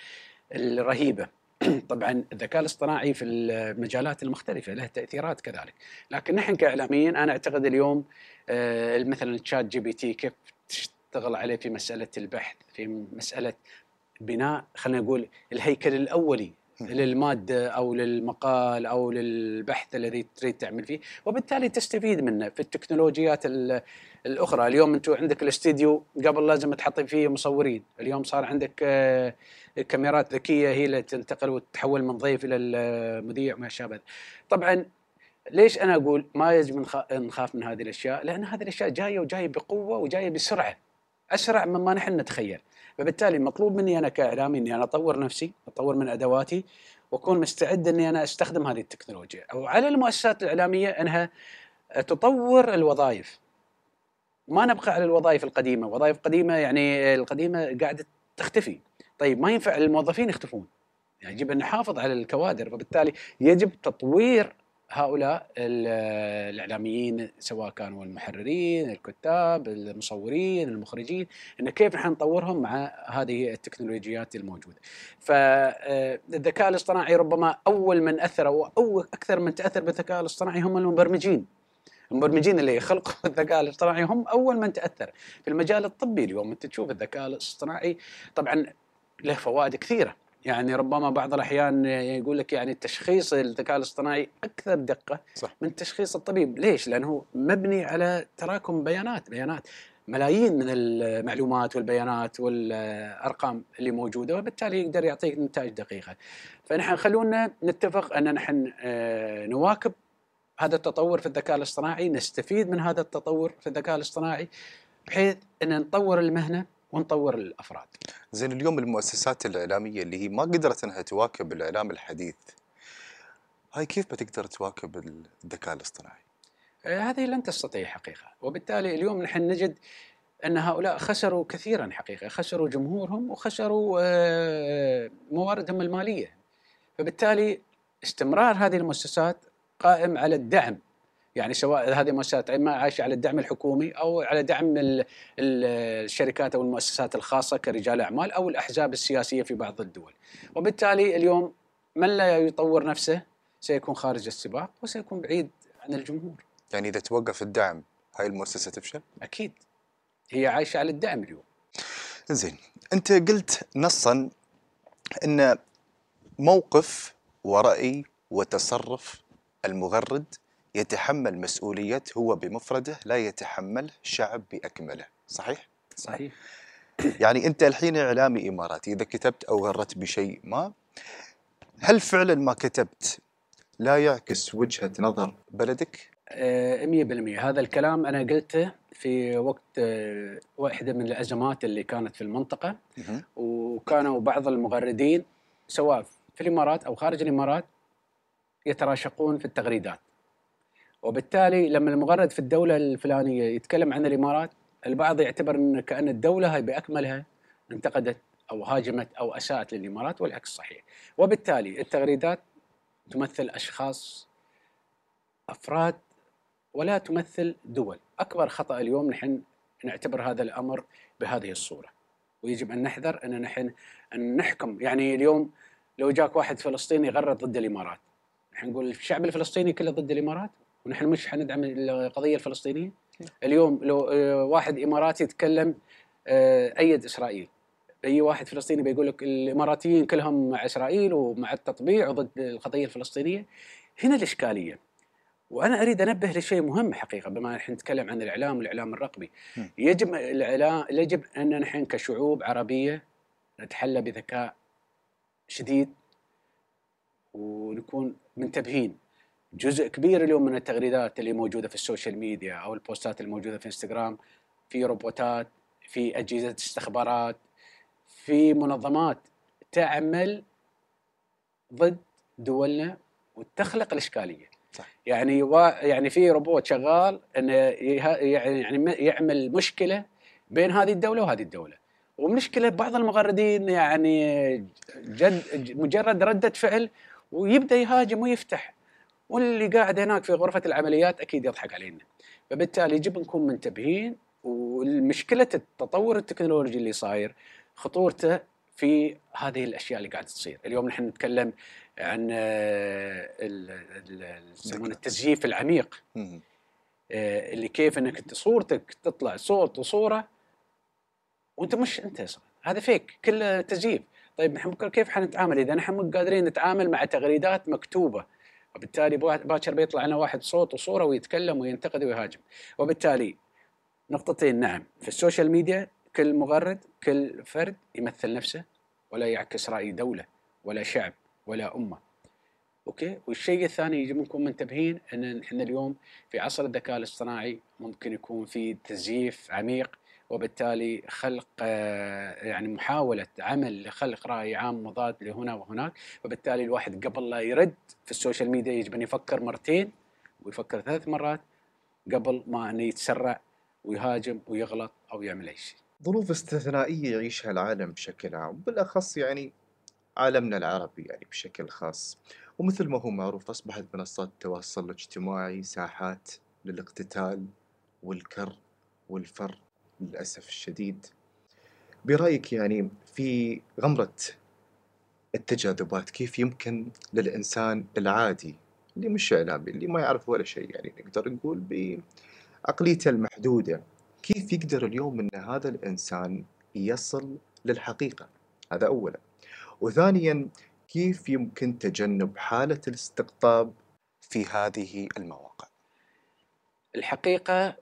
S2: الرهيبة. طبعا الذكاء الاصطناعي في المجالات المختلفة له تأثيرات كذلك لكن نحن كإعلاميين أنا أعتقد اليوم آه، مثلا ال ChatGPT كيف تشتغل عليه في مسألة البحث في مسألة بناء خلينا نقول الهيكل الأولي للمادة أو للمقال أو للبحث الذي تريد تعمل فيه وبالتالي تستفيد منه في التكنولوجيات ال- الأخرى. اليوم أنتم عندك الاستديو قبل لازم تحط فيه مصورين. اليوم صار عندك آه، كاميرات ذكية هي اللي تنتقل وتتحول من ضيف إلى المذيع وما شابه طبعا ليش أنا أقول ما يجب نخ- نخاف من هذه الأشياء؟ لأن هذه الأشياء جاية وجاية بقوة وجاية بسرعة. أسرع مما نحن نتخيل. فبالتالي مطلوب مني أنا كإعلامي إني أنا أطور نفسي أطور من أدواتي وأكون مستعد إني أنا أستخدم هذه التكنولوجيا. وعلى المؤسسات الإعلامية أنها تطور الوظائف. ما نبقى على الوظائف القديمة. وظائف قديمة يعني القديمة قاعدة تختفي. طيب ما ينفع الموظفين يختفون؟ يعني يجب أن نحافظ على الكوادر فبالتالي يجب تطوير هؤلاء ال- الإعلاميين سواء كانوا المحررين، الكتاب، المصورين، المخرجين، إن كيف نحن نطورهم مع هذه التكنولوجيات الموجودة. فالذكاء الاصطناعي ربما أول من أثر أو أكثر من تأثر بالذكاء الاصطناعي هم المبرمجين. المبرمجين اللي يخلقوا الذكاء الاصطناعي هم أول من تأثر في المجال الطبي اليوم أنت تشوف الذكاء الاصطناعي طبعا له فوائد كثيرة يعني ربما بعض الأحيان يقول لك يعني تشخيص الذكاء الاصطناعي أكثر دقة
S3: صح.
S2: من تشخيص الطبيب، ليش؟ لأنه مبني على تراكم بيانات، بيانات ملايين من المعلومات والبيانات والأرقام اللي موجودة وبالتالي يقدر يعطيك نتائج دقيقة. فنحن خلونا نتفق أن نحن آه، نواكب هذا التطور في الذكاء الاصطناعي، نستفيد من هذا التطور في الذكاء الاصطناعي بحيث أن نطور المهنة ونطور الأفراد.
S3: زين اليوم المؤسسات الإعلامية اللي هي ما قدرت إنها تواكب الإعلام الحديث هاي كيف بتقدر تواكب الذكاء الاصطناعي؟
S2: آه، هذه لن تستطيع حقيقة وبالتالي اليوم نحن نجد أن هؤلاء خسروا كثيرا حقيقة خسروا جمهورهم وخسروا آه، مواردهم المالية فبالتالي استمرار هذه المؤسسات قائم على الدعم يعني سواء هذه المؤسسات ما عايشة على الدعم الحكومي أو على دعم ال- ال- الشركات أو المؤسسات الخاصة كرجال أعمال أو الأحزاب السياسية في بعض الدول. وبالتالي اليوم من لا يطور نفسه سيكون خارج السباق وسيكون بعيد عن الجمهور.
S3: يعني إذا توقف الدعم هاي المؤسسة تفشل؟
S2: أكيد. هي عايشة على الدعم اليوم.
S3: زين. أنت قلت نصا إن موقف ورأي وتصرف المغرد يتحمل مسؤولية هو بمفرده لا يتحمله شعب بأكمله صحيح؟
S2: صحيح
S3: يعني أنت الحين إعلامي إماراتي إذا كتبت أو غردت بشيء ما هل فعلا ما كتبت لا يعكس
S1: بس وجهة نظر
S3: بلدك؟
S2: آه، 100% هذا الكلام أنا قلته في وقت آه، واحدة من الأزمات اللي كانت في المنطقة
S3: مهم.
S2: وكانوا بعض المغردين سواء في الإمارات أو خارج الإمارات يتراشقون في التغريدات وبالتالي لما المغرد في الدولة الفلانية يتكلم عن الإمارات البعض يعتبر إن كأن الدولة هاي بأكملها انتقدت أو هاجمت أو أساءت للإمارات والعكس صحيح. وبالتالي التغريدات تمثل أشخاص أفراد ولا تمثل دول. أكبر خطأ اليوم نحن نعتبر هذا الأمر بهذه الصورة. ويجب أن نحذر أن نحن أن نحكم. يعني اليوم لو جاك واحد فلسطيني يغرد ضد الإمارات نحن نقول الشعب الفلسطيني كله ضد الإمارات؟ ونحن مش حندعم القضية الفلسطينية. اليوم لو آه، واحد إماراتي يتكلم آه، أيد إسرائيل. أي واحد فلسطيني بيقول لك الإماراتيين كلهم مع إسرائيل ومع التطبيع وضد القضية الفلسطينية. هنا الإشكالية. وأنا أريد أنبه لشيء مهم حقيقة بما نحن نتكلم عن الإعلام والإعلام الرقمي.
S3: م.
S2: يجب الإعلام يجب أن نحن كشعوب عربية نتحلى بذكاء شديد ونكون منتبهين جزء كبير اليوم من التغريدات اللي موجودة في ال social media أو البوستات الموجودة في إنستغرام في روبوتات في أجهزة استخبارات في منظمات تعمل ضد دولنا وتخلق الإشكالية.
S3: صح.
S2: يعني وا يعني في روبوت شغال انه يعني يعني يعمل مشكلة بين هذه الدولة وهذه الدولة. ومشكلة بعض المغردين يعني جد مجرد ردة فعل ويبدأ يهاجم ويفتح. واللي قاعد هناك في غرفة العمليات أكيد يضحك علينا. فبالتالي يجب نكون منتبهين والمشكلة التطور التكنولوجي اللي صاير خطورته في هذه الأشياء اللي قاعدة تصير، اليوم نحن نتكلم عن آه، يسمونه التزييف العميق. آه، اللي كيف إنك انت صورتك تطلع صوت وصورة وأنت مش أنت أصلا. هذا fake كله تزييف. طيب نحن كيف حنتعامل إذا نحن مو قادرين نتعامل مع تغريدات مكتوبة؟ وبالتالي باكر بيطلع لنا واحد صوت وصورة ويتكلم وينتقد ويهاجم. وبالتالي نقطتين نعم في ال social media كل مغرد كل فرد يمثل نفسه ولا يعكس رأي دولة ولا شعب ولا أمة. Okay؟ والشيء الثاني يجب نكون منتبهين إن نحن اليوم في عصر الذكاء الاصطناعي ممكن يكون في تزييف عميق وبالتالي خلق آه، يعني محاولة عمل لخلق رأي عام مضاد لهنا وهناك. وبالتالي الواحد قبل لا يرد في ال social media يجب أن يفكر مرتين ويفكر ثلاث مرات قبل ما انه يتسرع ويهاجم ويغلط أو يعمل أي شيء.
S1: ظروف استثنائية يعيشها العالم بشكل عام بالأخص يعني عالمنا العربي يعني بشكل خاص. ومثل ما هو معروف أصبحت منصات التواصل الاجتماعي ساحات للاقتتال والكر والفر. للأسف الشديد. برأيك يعني في غمرة التجاذبات كيف يمكن للإنسان العادي اللي مش إعلامي اللي ما يعرف ولا شيء يعني نقدر نقول بعقليته المحدودة كيف يقدر اليوم إن هذا الإنسان يصل للحقيقة؟ هذا اولا. وثانيا كيف يمكن تجنب حالة الاستقطاب
S3: في هذه المواقع؟
S2: الحقيقة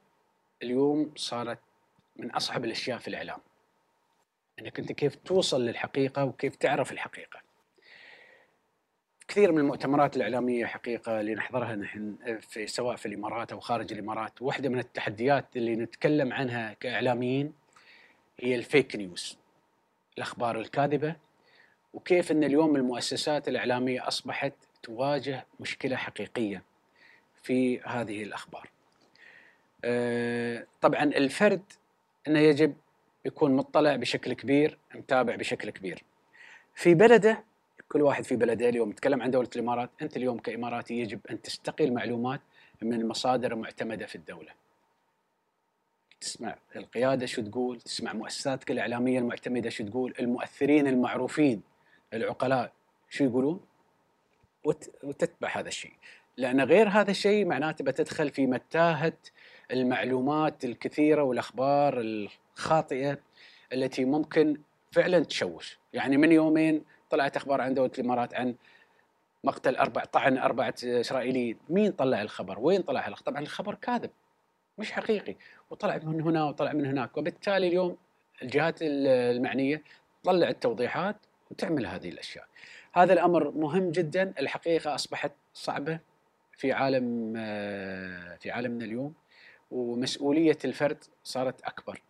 S2: اليوم صارت من أصعب الأشياء في الإعلام. أنك أنت كيف توصل للحقيقة وكيف تعرف الحقيقة. كثير من المؤتمرات الإعلامية حقيقة اللي نحضرها نحن في سواء في الإمارات أو خارج الإمارات، واحدة من التحديات اللي نتكلم عنها كإعلاميين هي الفيك نيوز. الأخبار الكاذبة وكيف إن اليوم المؤسسات الإعلامية أصبحت تواجه مشكلة حقيقية في هذه الأخبار. آه، طبعا الفرد إنه يجب يكون مطلع بشكل كبير متابع بشكل كبير. في بلده كل واحد في بلده اليوم نتكلم عن دولة الإمارات. أنت اليوم كإماراتي يجب أن تستقي المعلومات من مصادر معتمدة في الدولة. تسمع القيادة شو تقول تسمع مؤسساتك الاعلاميه المعتمدة شو تقول المؤثرين المعروفين العقلاء شو يقولون؟ وت- وتتبع هذا الشيء. لأن غير هذا الشيء معناته بتدخل في متاهة المعلومات الكثيرة والأخبار الخاطئة التي ممكن فعلا تشوش، يعني من يومين طلعت أخبار عن دوله الإمارات عن مقتل أربع طعن أربعة إسرائيليين، مين طلع الخبر؟ وين طلع الخبر؟ طبعا الخبر كاذب مش حقيقي وطلع من هنا وطلع من هناك، وبالتالي اليوم الجهات المعنية تطلع التوضيحات وتعمل هذه الأشياء. هذا الأمر مهم جدا، الحقيقة أصبحت صعبة في عالم آه، في عالمنا اليوم ومسؤولية الفرد صارت أكبر.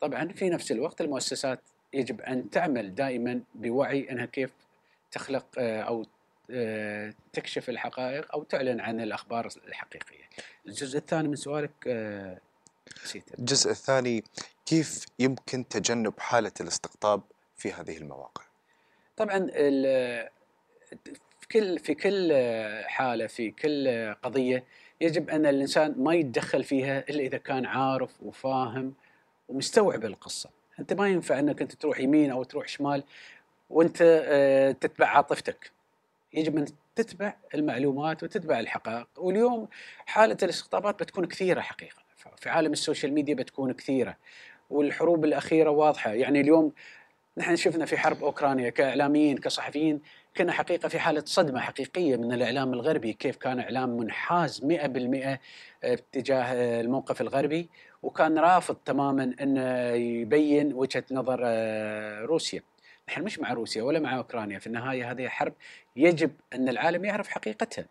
S2: طبعا في نفس الوقت المؤسسات يجب أن تعمل دائما بوعي أنها كيف تخلق آه، أو آه، تكشف الحقائق أو تعلن عن الأخبار الحقيقية. الجزء الثاني من سؤالك آه، نسيته.
S3: الجزء الثاني كيف يمكن تجنب حالة الاستقطاب في هذه المواقع
S2: طبعا في كل في كل حالة في كل قضية يجب أن الإنسان ما يتدخل فيها إلا إذا كان عارف وفاهم ومستوعب القصة، أنت ما ينفع أنك أنت تروح يمين أو تروح شمال وأنت آه، تتبع عاطفتك. يجب أن تتبع المعلومات وتتبع الحقائق، واليوم حالة الاستقطابات بتكون كثيرة حقيقة، في عالم السوشيال ميديا بتكون كثيرة. والحروب الأخيرة واضحة، يعني اليوم نحن شفنا في حرب أوكرانيا كإعلاميين كصحفيين كنا حقيقة في حالة صدمة حقيقية من الإعلام الغربي كيف كان إعلام منحاز 100% اتجاه الموقف الغربي وكان رافض تماما إنه يبين وجهة نظر آه، روسيا. نحن مش مع روسيا ولا مع أوكرانيا، في النهاية هذه حرب يجب أن العالم يعرف حقيقتها.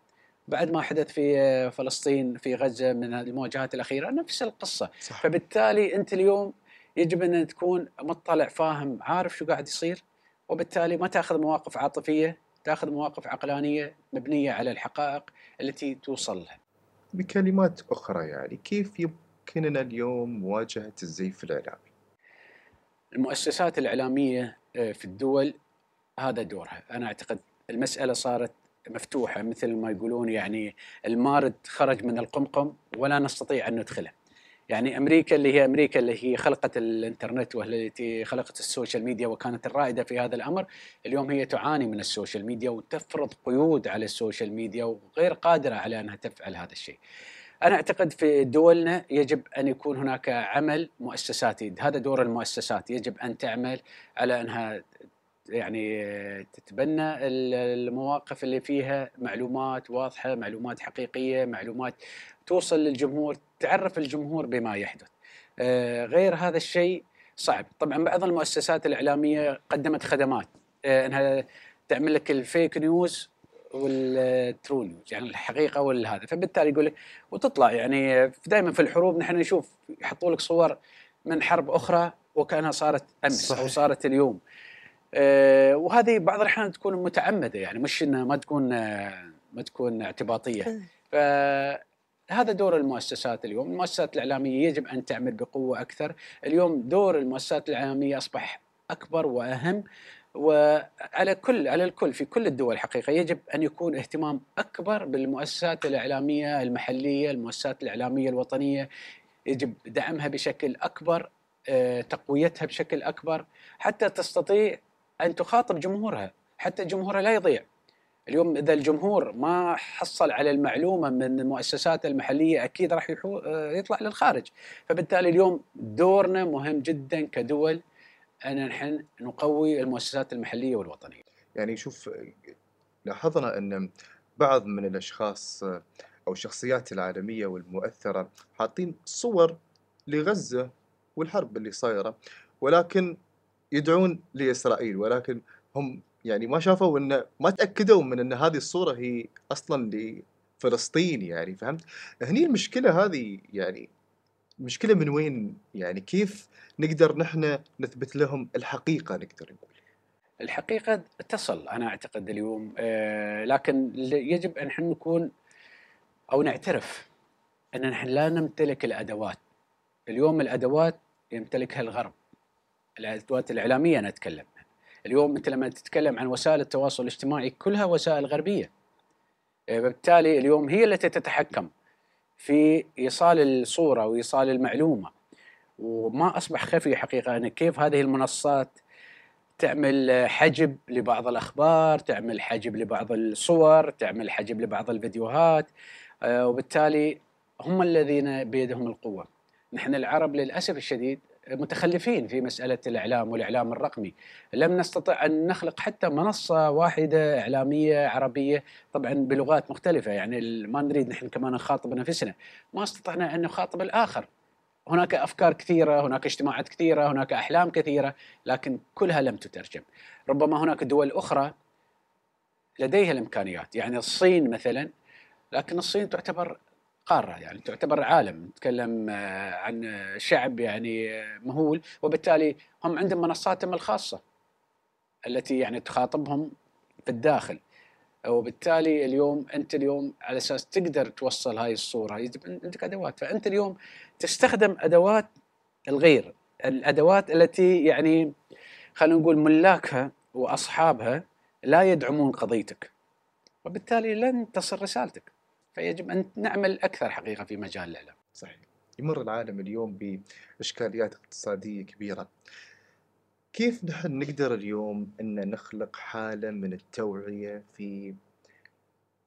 S2: بعد ما حدث في آه، فلسطين في غزة من المواجهات الأخيرة نفس القصة،
S3: صح
S2: فبالتالي أنت اليوم يجب أن تكون مطلع فاهم عارف شو قاعد يصير وبالتالي ما تاخذ مواقف عاطفية تاخذ مواقف عقلانية مبنية على الحقائق التي توصل لها.
S1: بكلمات أخرى يعني كيف يمكننا اليوم مواجهة الزيف الإعلامي
S2: المؤسسات الإعلامية آه، في الدول هذا دورها، أنا أعتقد المسألة صارت مفتوحة مثل ما يقولون يعني المارد خرج من القمقم ولا نستطيع أن ندخله. يعني أمريكا اللي هي أمريكا اللي هي خلقت الإنترنت والتي خلقت ال social media وكانت الرائدة في هذا الأمر اليوم هي تعاني من ال social media وتفرض قيود على ال social media وغير قادرة على أنها تفعل هذا الشيء. أنا أعتقد في دولنا يجب أن يكون هناك عمل مؤسساتي، هذا دور المؤسسات، يجب أن تعمل على أنها يعني تتبنى المواقف اللي فيها معلومات واضحة، معلومات حقيقية، معلومات توصل للجمهور، تعرف الجمهور بما يحدث. آه، غير هذا الشيء صعب، طبعا بعض المؤسسات الإعلامية قدمت خدمات. آه، إنها تعمل لك ال fake news وال true news يعني الحقيقة والهذا. فبالتالي يقول لك وتطلع يعني دائما في الحروب نحن نشوف يحطوا لك صور من حرب أخرى وكأنها صارت أمس صحيح. أو صارت اليوم. آه وهذه بعض الأحيان تكون متعمدة يعني مش إنها ما تكون ما تكون اعتباطية. فهذا دور المؤسسات اليوم. المؤسسات الإعلامية يجب أن تعمل بقوة أكثر. اليوم دور المؤسسات الإعلامية أصبح أكبر وأهم وعلى كل على الكل في كل الدول حقيقه يجب أن يكون اهتمام أكبر بالمؤسسات الإعلامية المحلية، المؤسسات الإعلامية الوطنية. يجب دعمها بشكل أكبر، آه، تقويتها بشكل أكبر حتى تستطيع أن تخاطب جمهورها، حتى جمهورها لا يضيع. اليوم إذا الجمهور ما حصل على المعلومة من المؤسسات المحلية أكيد راح آه، يطلع للخارج، فبالتالي اليوم دورنا مهم جدا كدول أن نحن نقوي المؤسسات المحلية والوطنية.
S1: يعني شوف لاحظنا أن بعض من الأشخاص أو الشخصيات العالمية والمؤثرة حاطين صور لغزة والحرب اللي صايرة ولكن يدعون لإسرائيل ولكن هم يعني ما شافوا ان ما تأكدوا من إن هذه الصورة هي أصلا لفلسطين يعني فهمت؟ هني المشكلة هذه يعني المشكلة من وين؟ يعني كيف نقدر نحن نثبت لهم الحقيقة نقدر نقول؟
S2: الحقيقة تصل أنا أعتقد اليوم آه لكن يجب أن إحنا نكون أو نعترف أن نحن لا نمتلك الأدوات. اليوم الأدوات يمتلكها الغرب. الأدوات الإعلامية أنا أتكلم. اليوم انت لما تتكلم عن وسائل التواصل الاجتماعي كلها وسائل غربية. آه، بالتالي اليوم هي التي تتحكم في إيصال الصورة وإيصال المعلومة. وما أصبح خفي حقيقة أن كيف هذه المنصات تعمل حجب لبعض الأخبار، تعمل حجب لبعض الصور، تعمل حجب لبعض الفيديوهات. آه، وبالتالي هم الذين بيدهم القوة. نحن العرب للأسف الشديد متخلفين في مسألة الإعلام والإعلام الرقمي، لم نستطع أن نخلق حتى منصة واحدة إعلامية عربية طبعا بلغات مختلفة يعني ما نريد نحن كمان نخاطب نفسنا، ما استطعنا أن نخاطب الآخر، هناك أفكار كثيرة، هناك اجتماعات كثيرة، هناك أحلام كثيرة، لكن كلها لم تترجم. ربما هناك دول أخرى لديها الإمكانيات، يعني الصين مثلا لكن الصين تعتبر قارة يعني تعتبر عالم، نتكلم آه، عن شعب يعني آه، مهول وبالتالي هم عندهم منصاتهم الخاصة التي يعني تخاطبهم في الداخل. وبالتالي اليوم أنت اليوم على أساس تقدر توصل هاي الصورة عندك أدوات. فأنت اليوم تستخدم أدوات الغير الأدوات التي يعني خلينا نقول ملاكها وأصحابها لا يدعمون قضيتك. وبالتالي لن تصل رسالتك. فيجب أن نعمل أكثر حقيقة في مجال الإعلام.
S1: صحيح. يمر العالم اليوم بإشكاليات اقتصادية كبيرة. كيف نحن نقدر اليوم أن نخلق حالة من التوعية في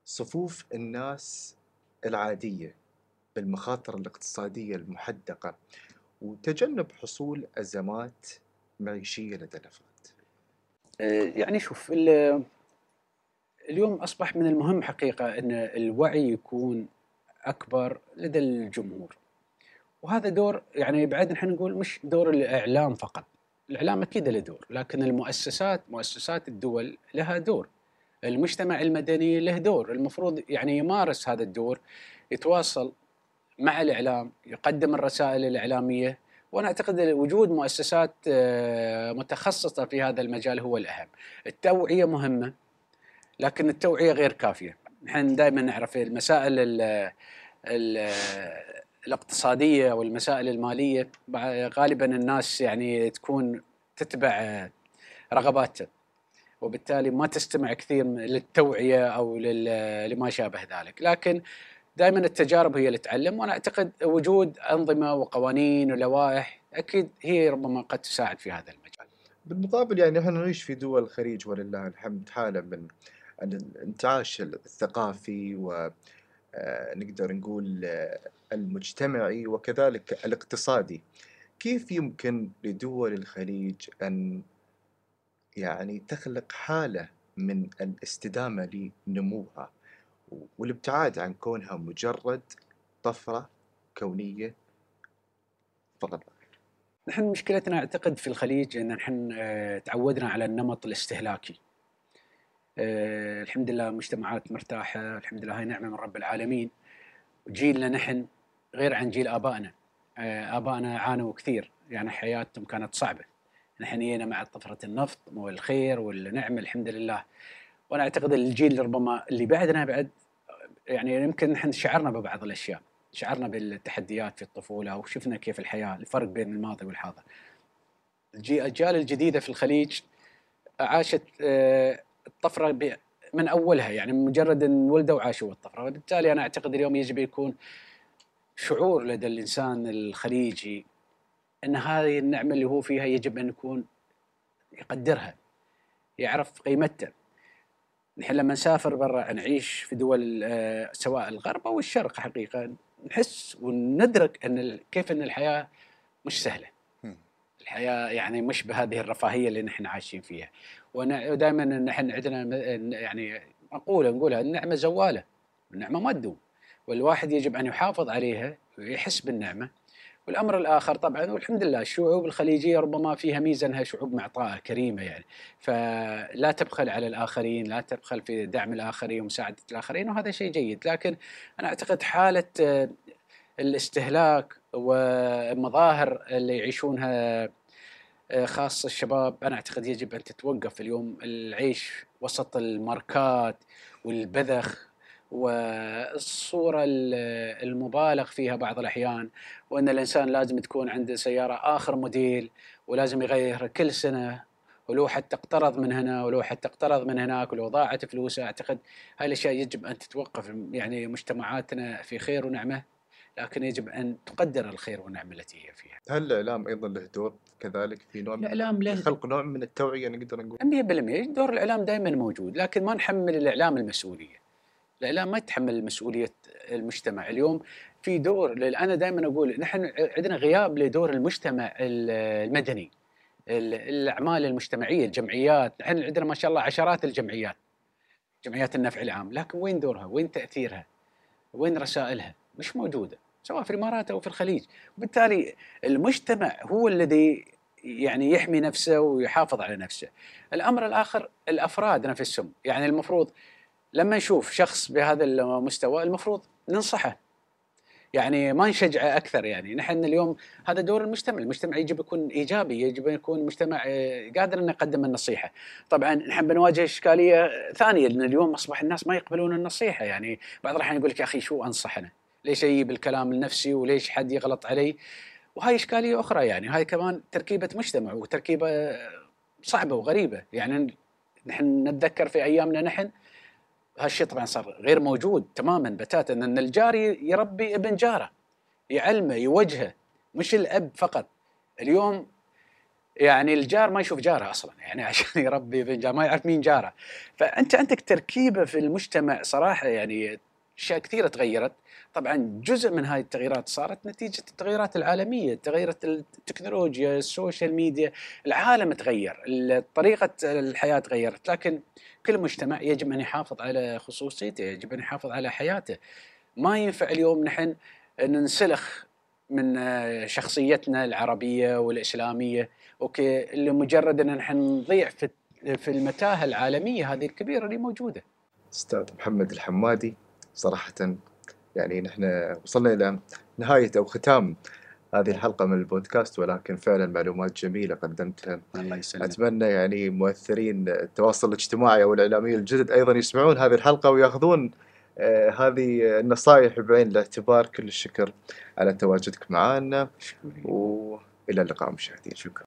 S1: صفوف الناس العادية بالمخاطر الاقتصادية المحدقة وتجنب حصول أزمات معيشية لدى الأفراد.
S2: آه، يعني شوف اليوم أصبح من المهم حقيقة أن الوعي يكون أكبر لدى الجمهور. وهذا دور يعني بعد نحن نقول مش دور الإعلام فقط. الإعلام أكيد له دور لكن المؤسسات مؤسسات الدول لها دور. المجتمع المدني له دور. المفروض يعني يمارس هذا الدور يتواصل مع الإعلام يقدم الرسائل الإعلامية. وأنا أعتقد وجود مؤسسات آه، متخصصة في هذا المجال هو الأهم. التوعية مهمة. لكن التوعية غير كافية. نحن دائما نعرف المسائل ال ال الاقتصادية والمسائل المالية. غالبا الناس يعني تكون تتبع رغباتها وبالتالي ما تستمع كثير للتوعية أو لما شابه ذلك، لكن دائما التجارب هي اللي تعلم وأنا أعتقد وجود أنظمة وقوانين ولوائح أكيد هي ربما قد تساعد في هذا المجال.
S1: بالمقابل يعني إحنا نعيش في دول الخليج ولله الحمد حالة من الانتعاش الثقافي ونقدر نقول آه، المجتمعي وكذلك الاقتصادي. كيف يمكن لدول الخليج أن يعني تخلق حالة من الاستدامة لنموها؟ والابتعاد عن كونها مجرد طفرة كونية؟ فقط
S2: نحن مشكلتنا أعتقد في الخليج إن نحن آه، تعودنا على النمط الاستهلاكي. آه، الحمد لله مجتمعات مرتاحة، الحمد لله هاي نعمة من رب العالمين. جيلنا نحن غير عن جيل آبائنا. آه، آبائنا عانوا كثير يعني حياتهم كانت صعبة. نحن جينا مع طفرة النفط والخير والنعمة الحمد لله. وأنا أعتقد الجيل ربما اللي بعدنا بعد يعني يمكن نحن شعرنا ببعض الأشياء. شعرنا بالتحديات في الطفولة وشفنا كيف الحياة الفرق بين الماضي والحاضر. الأجيال الجديدة في الخليج عاشت آه، الطفرة من أولها يعني مجرد إن ولدوا وعاشوا الطفرة. وبالتالي أنا أعتقد اليوم يجب يكون شعور لدى الإنسان الخليجي إن هذه النعمة اللي هو فيها يجب أن يكون يقدرها يعرف قيمتها. نحن لما نسافر برا نعيش في دول آه، سواء الغرب أو الشرق حقيقة نحس وندرك أن كيف أن الحياة مش سهلة. الحياة يعني مش بهذه الرفاهية اللي نحن عايشين فيها. ودائما نحن عندنا يعني مقوله نقولها النعمة زوالة النعمة ما تدوم والواحد يجب أن يحافظ عليها ويحس بالنعمة. والأمر الآخر طبعا والحمد لله الشعوب الخليجية ربما فيها ميزه انها شعوب معطاءة كريمة يعني. فلا تبخل على الآخرين لا تبخل في دعم الآخرين ومساعدة الآخرين وهذا شيء جيد. لكن أنا أعتقد حالة الاستهلاك والمظاهر اللي يعيشونها خاصة الشباب أنا أعتقد يجب أن تتوقف اليوم. العيش وسط الماركات والبذخ والصورة المبالغ فيها بعض الأحيان وأن الإنسان لازم تكون عنده سيارة آخر موديل ولازم يغيرها كل سنة ولو حتى اقترض من هنا ولو حتى اقترض من هناك ولو ضاعت فلوسه. أعتقد هاي الأشياء يجب أن تتوقف يعني مجتمعاتنا في خير ونعمة. لكن يجب أن تقدر الخير والنعمة التي هي فيها.
S1: هل الإعلام أيضا له دور كذلك في نوع
S2: الإعلام له
S1: خلق نوع من التوعية نقدر نقول؟
S2: 100% دور الإعلام دائما موجود لكن ما نحمل الإعلام المسؤولية. الإعلام ما يتحمل مسؤولية المجتمع. اليوم في دور أنا دائما أقول نحن عندنا غياب لدور المجتمع المدني. الأعمال المجتمعية الجمعيات. نحن عندنا ما شاء الله عشرات الجمعيات. جمعيات النفع العام. لكن وين دورها؟ وين تأثيرها؟ وين رسائلها؟ مش موجودة. سواء في الإمارات أو في الخليج. وبالتالي المجتمع هو الذي يعني يحمي نفسه ويحافظ على نفسه. الأمر الآخر الأفراد نفسهم. يعني المفروض لما نشوف شخص بهذا المستوى المفروض ننصحه. يعني ما نشجعه أكثر يعني. نحن اليوم هذا دور المجتمع، المجتمع يجب يكون إيجابي، يجب يكون مجتمع آه، قادر انه يقدم النصيحة. طبعا نحن بنواجه إشكالية ثانية لأن اليوم أصبح الناس ما يقبلون النصيحة، يعني بعض الأحيان يقول لك يا أخي شو انصح أنا؟ ليش أجيب الكلام النفسي وليش حد يغلط علي؟ وهاي إشكالية أخرى يعني هاي كمان تركيبة مجتمع وتركيبة صعبة وغريبة، يعني نحن نتذكر في أيامنا نحن هالشيء طبعا صار غير موجود تماما بتاتا إن الجار يربي ابن جاره يعلمه يوجهه مش الأب فقط. اليوم يعني الجار ما يشوف جاره أصلا يعني عشان يربي ابن جاره ما يعرف مين جاره. فأنت عندك تركيبة في المجتمع صراحة يعني أشياء كثيرة تغيرت. طبعا جزء من هذه التغييرات صارت نتيجة التغييرات العالمية تغيرت التكنولوجيا ال social media العالم تغير طريقة الحياة تغيرت لكن كل مجتمع يجب أن يحافظ على خصوصيته يجب أن يحافظ على حياته ما ينفع اليوم نحن ننسلخ من شخصيتنا العربية والإسلامية أوكي لمجرد أن نحن نضيع في في المتاهة العالمية هذه الكبيرة اللي موجودة.
S1: أستاذ محمد الحمادي صراحة يعني نحن وصلنا إلى نهاية أو ختام هذه الحلقة من البودكاست ولكن فعلا معلومات جميلة قدمتها.
S2: الله يسلمك.
S1: أتمنى يعني مؤثرين التواصل الاجتماعي أو الإعلاميين الجدد أيضا يسمعون هذه الحلقة ويأخذون آه هذه النصائح بعين الاعتبار. كل الشكر على تواجدك معنا. وإلى اللقاء مشاهدين. شكرا.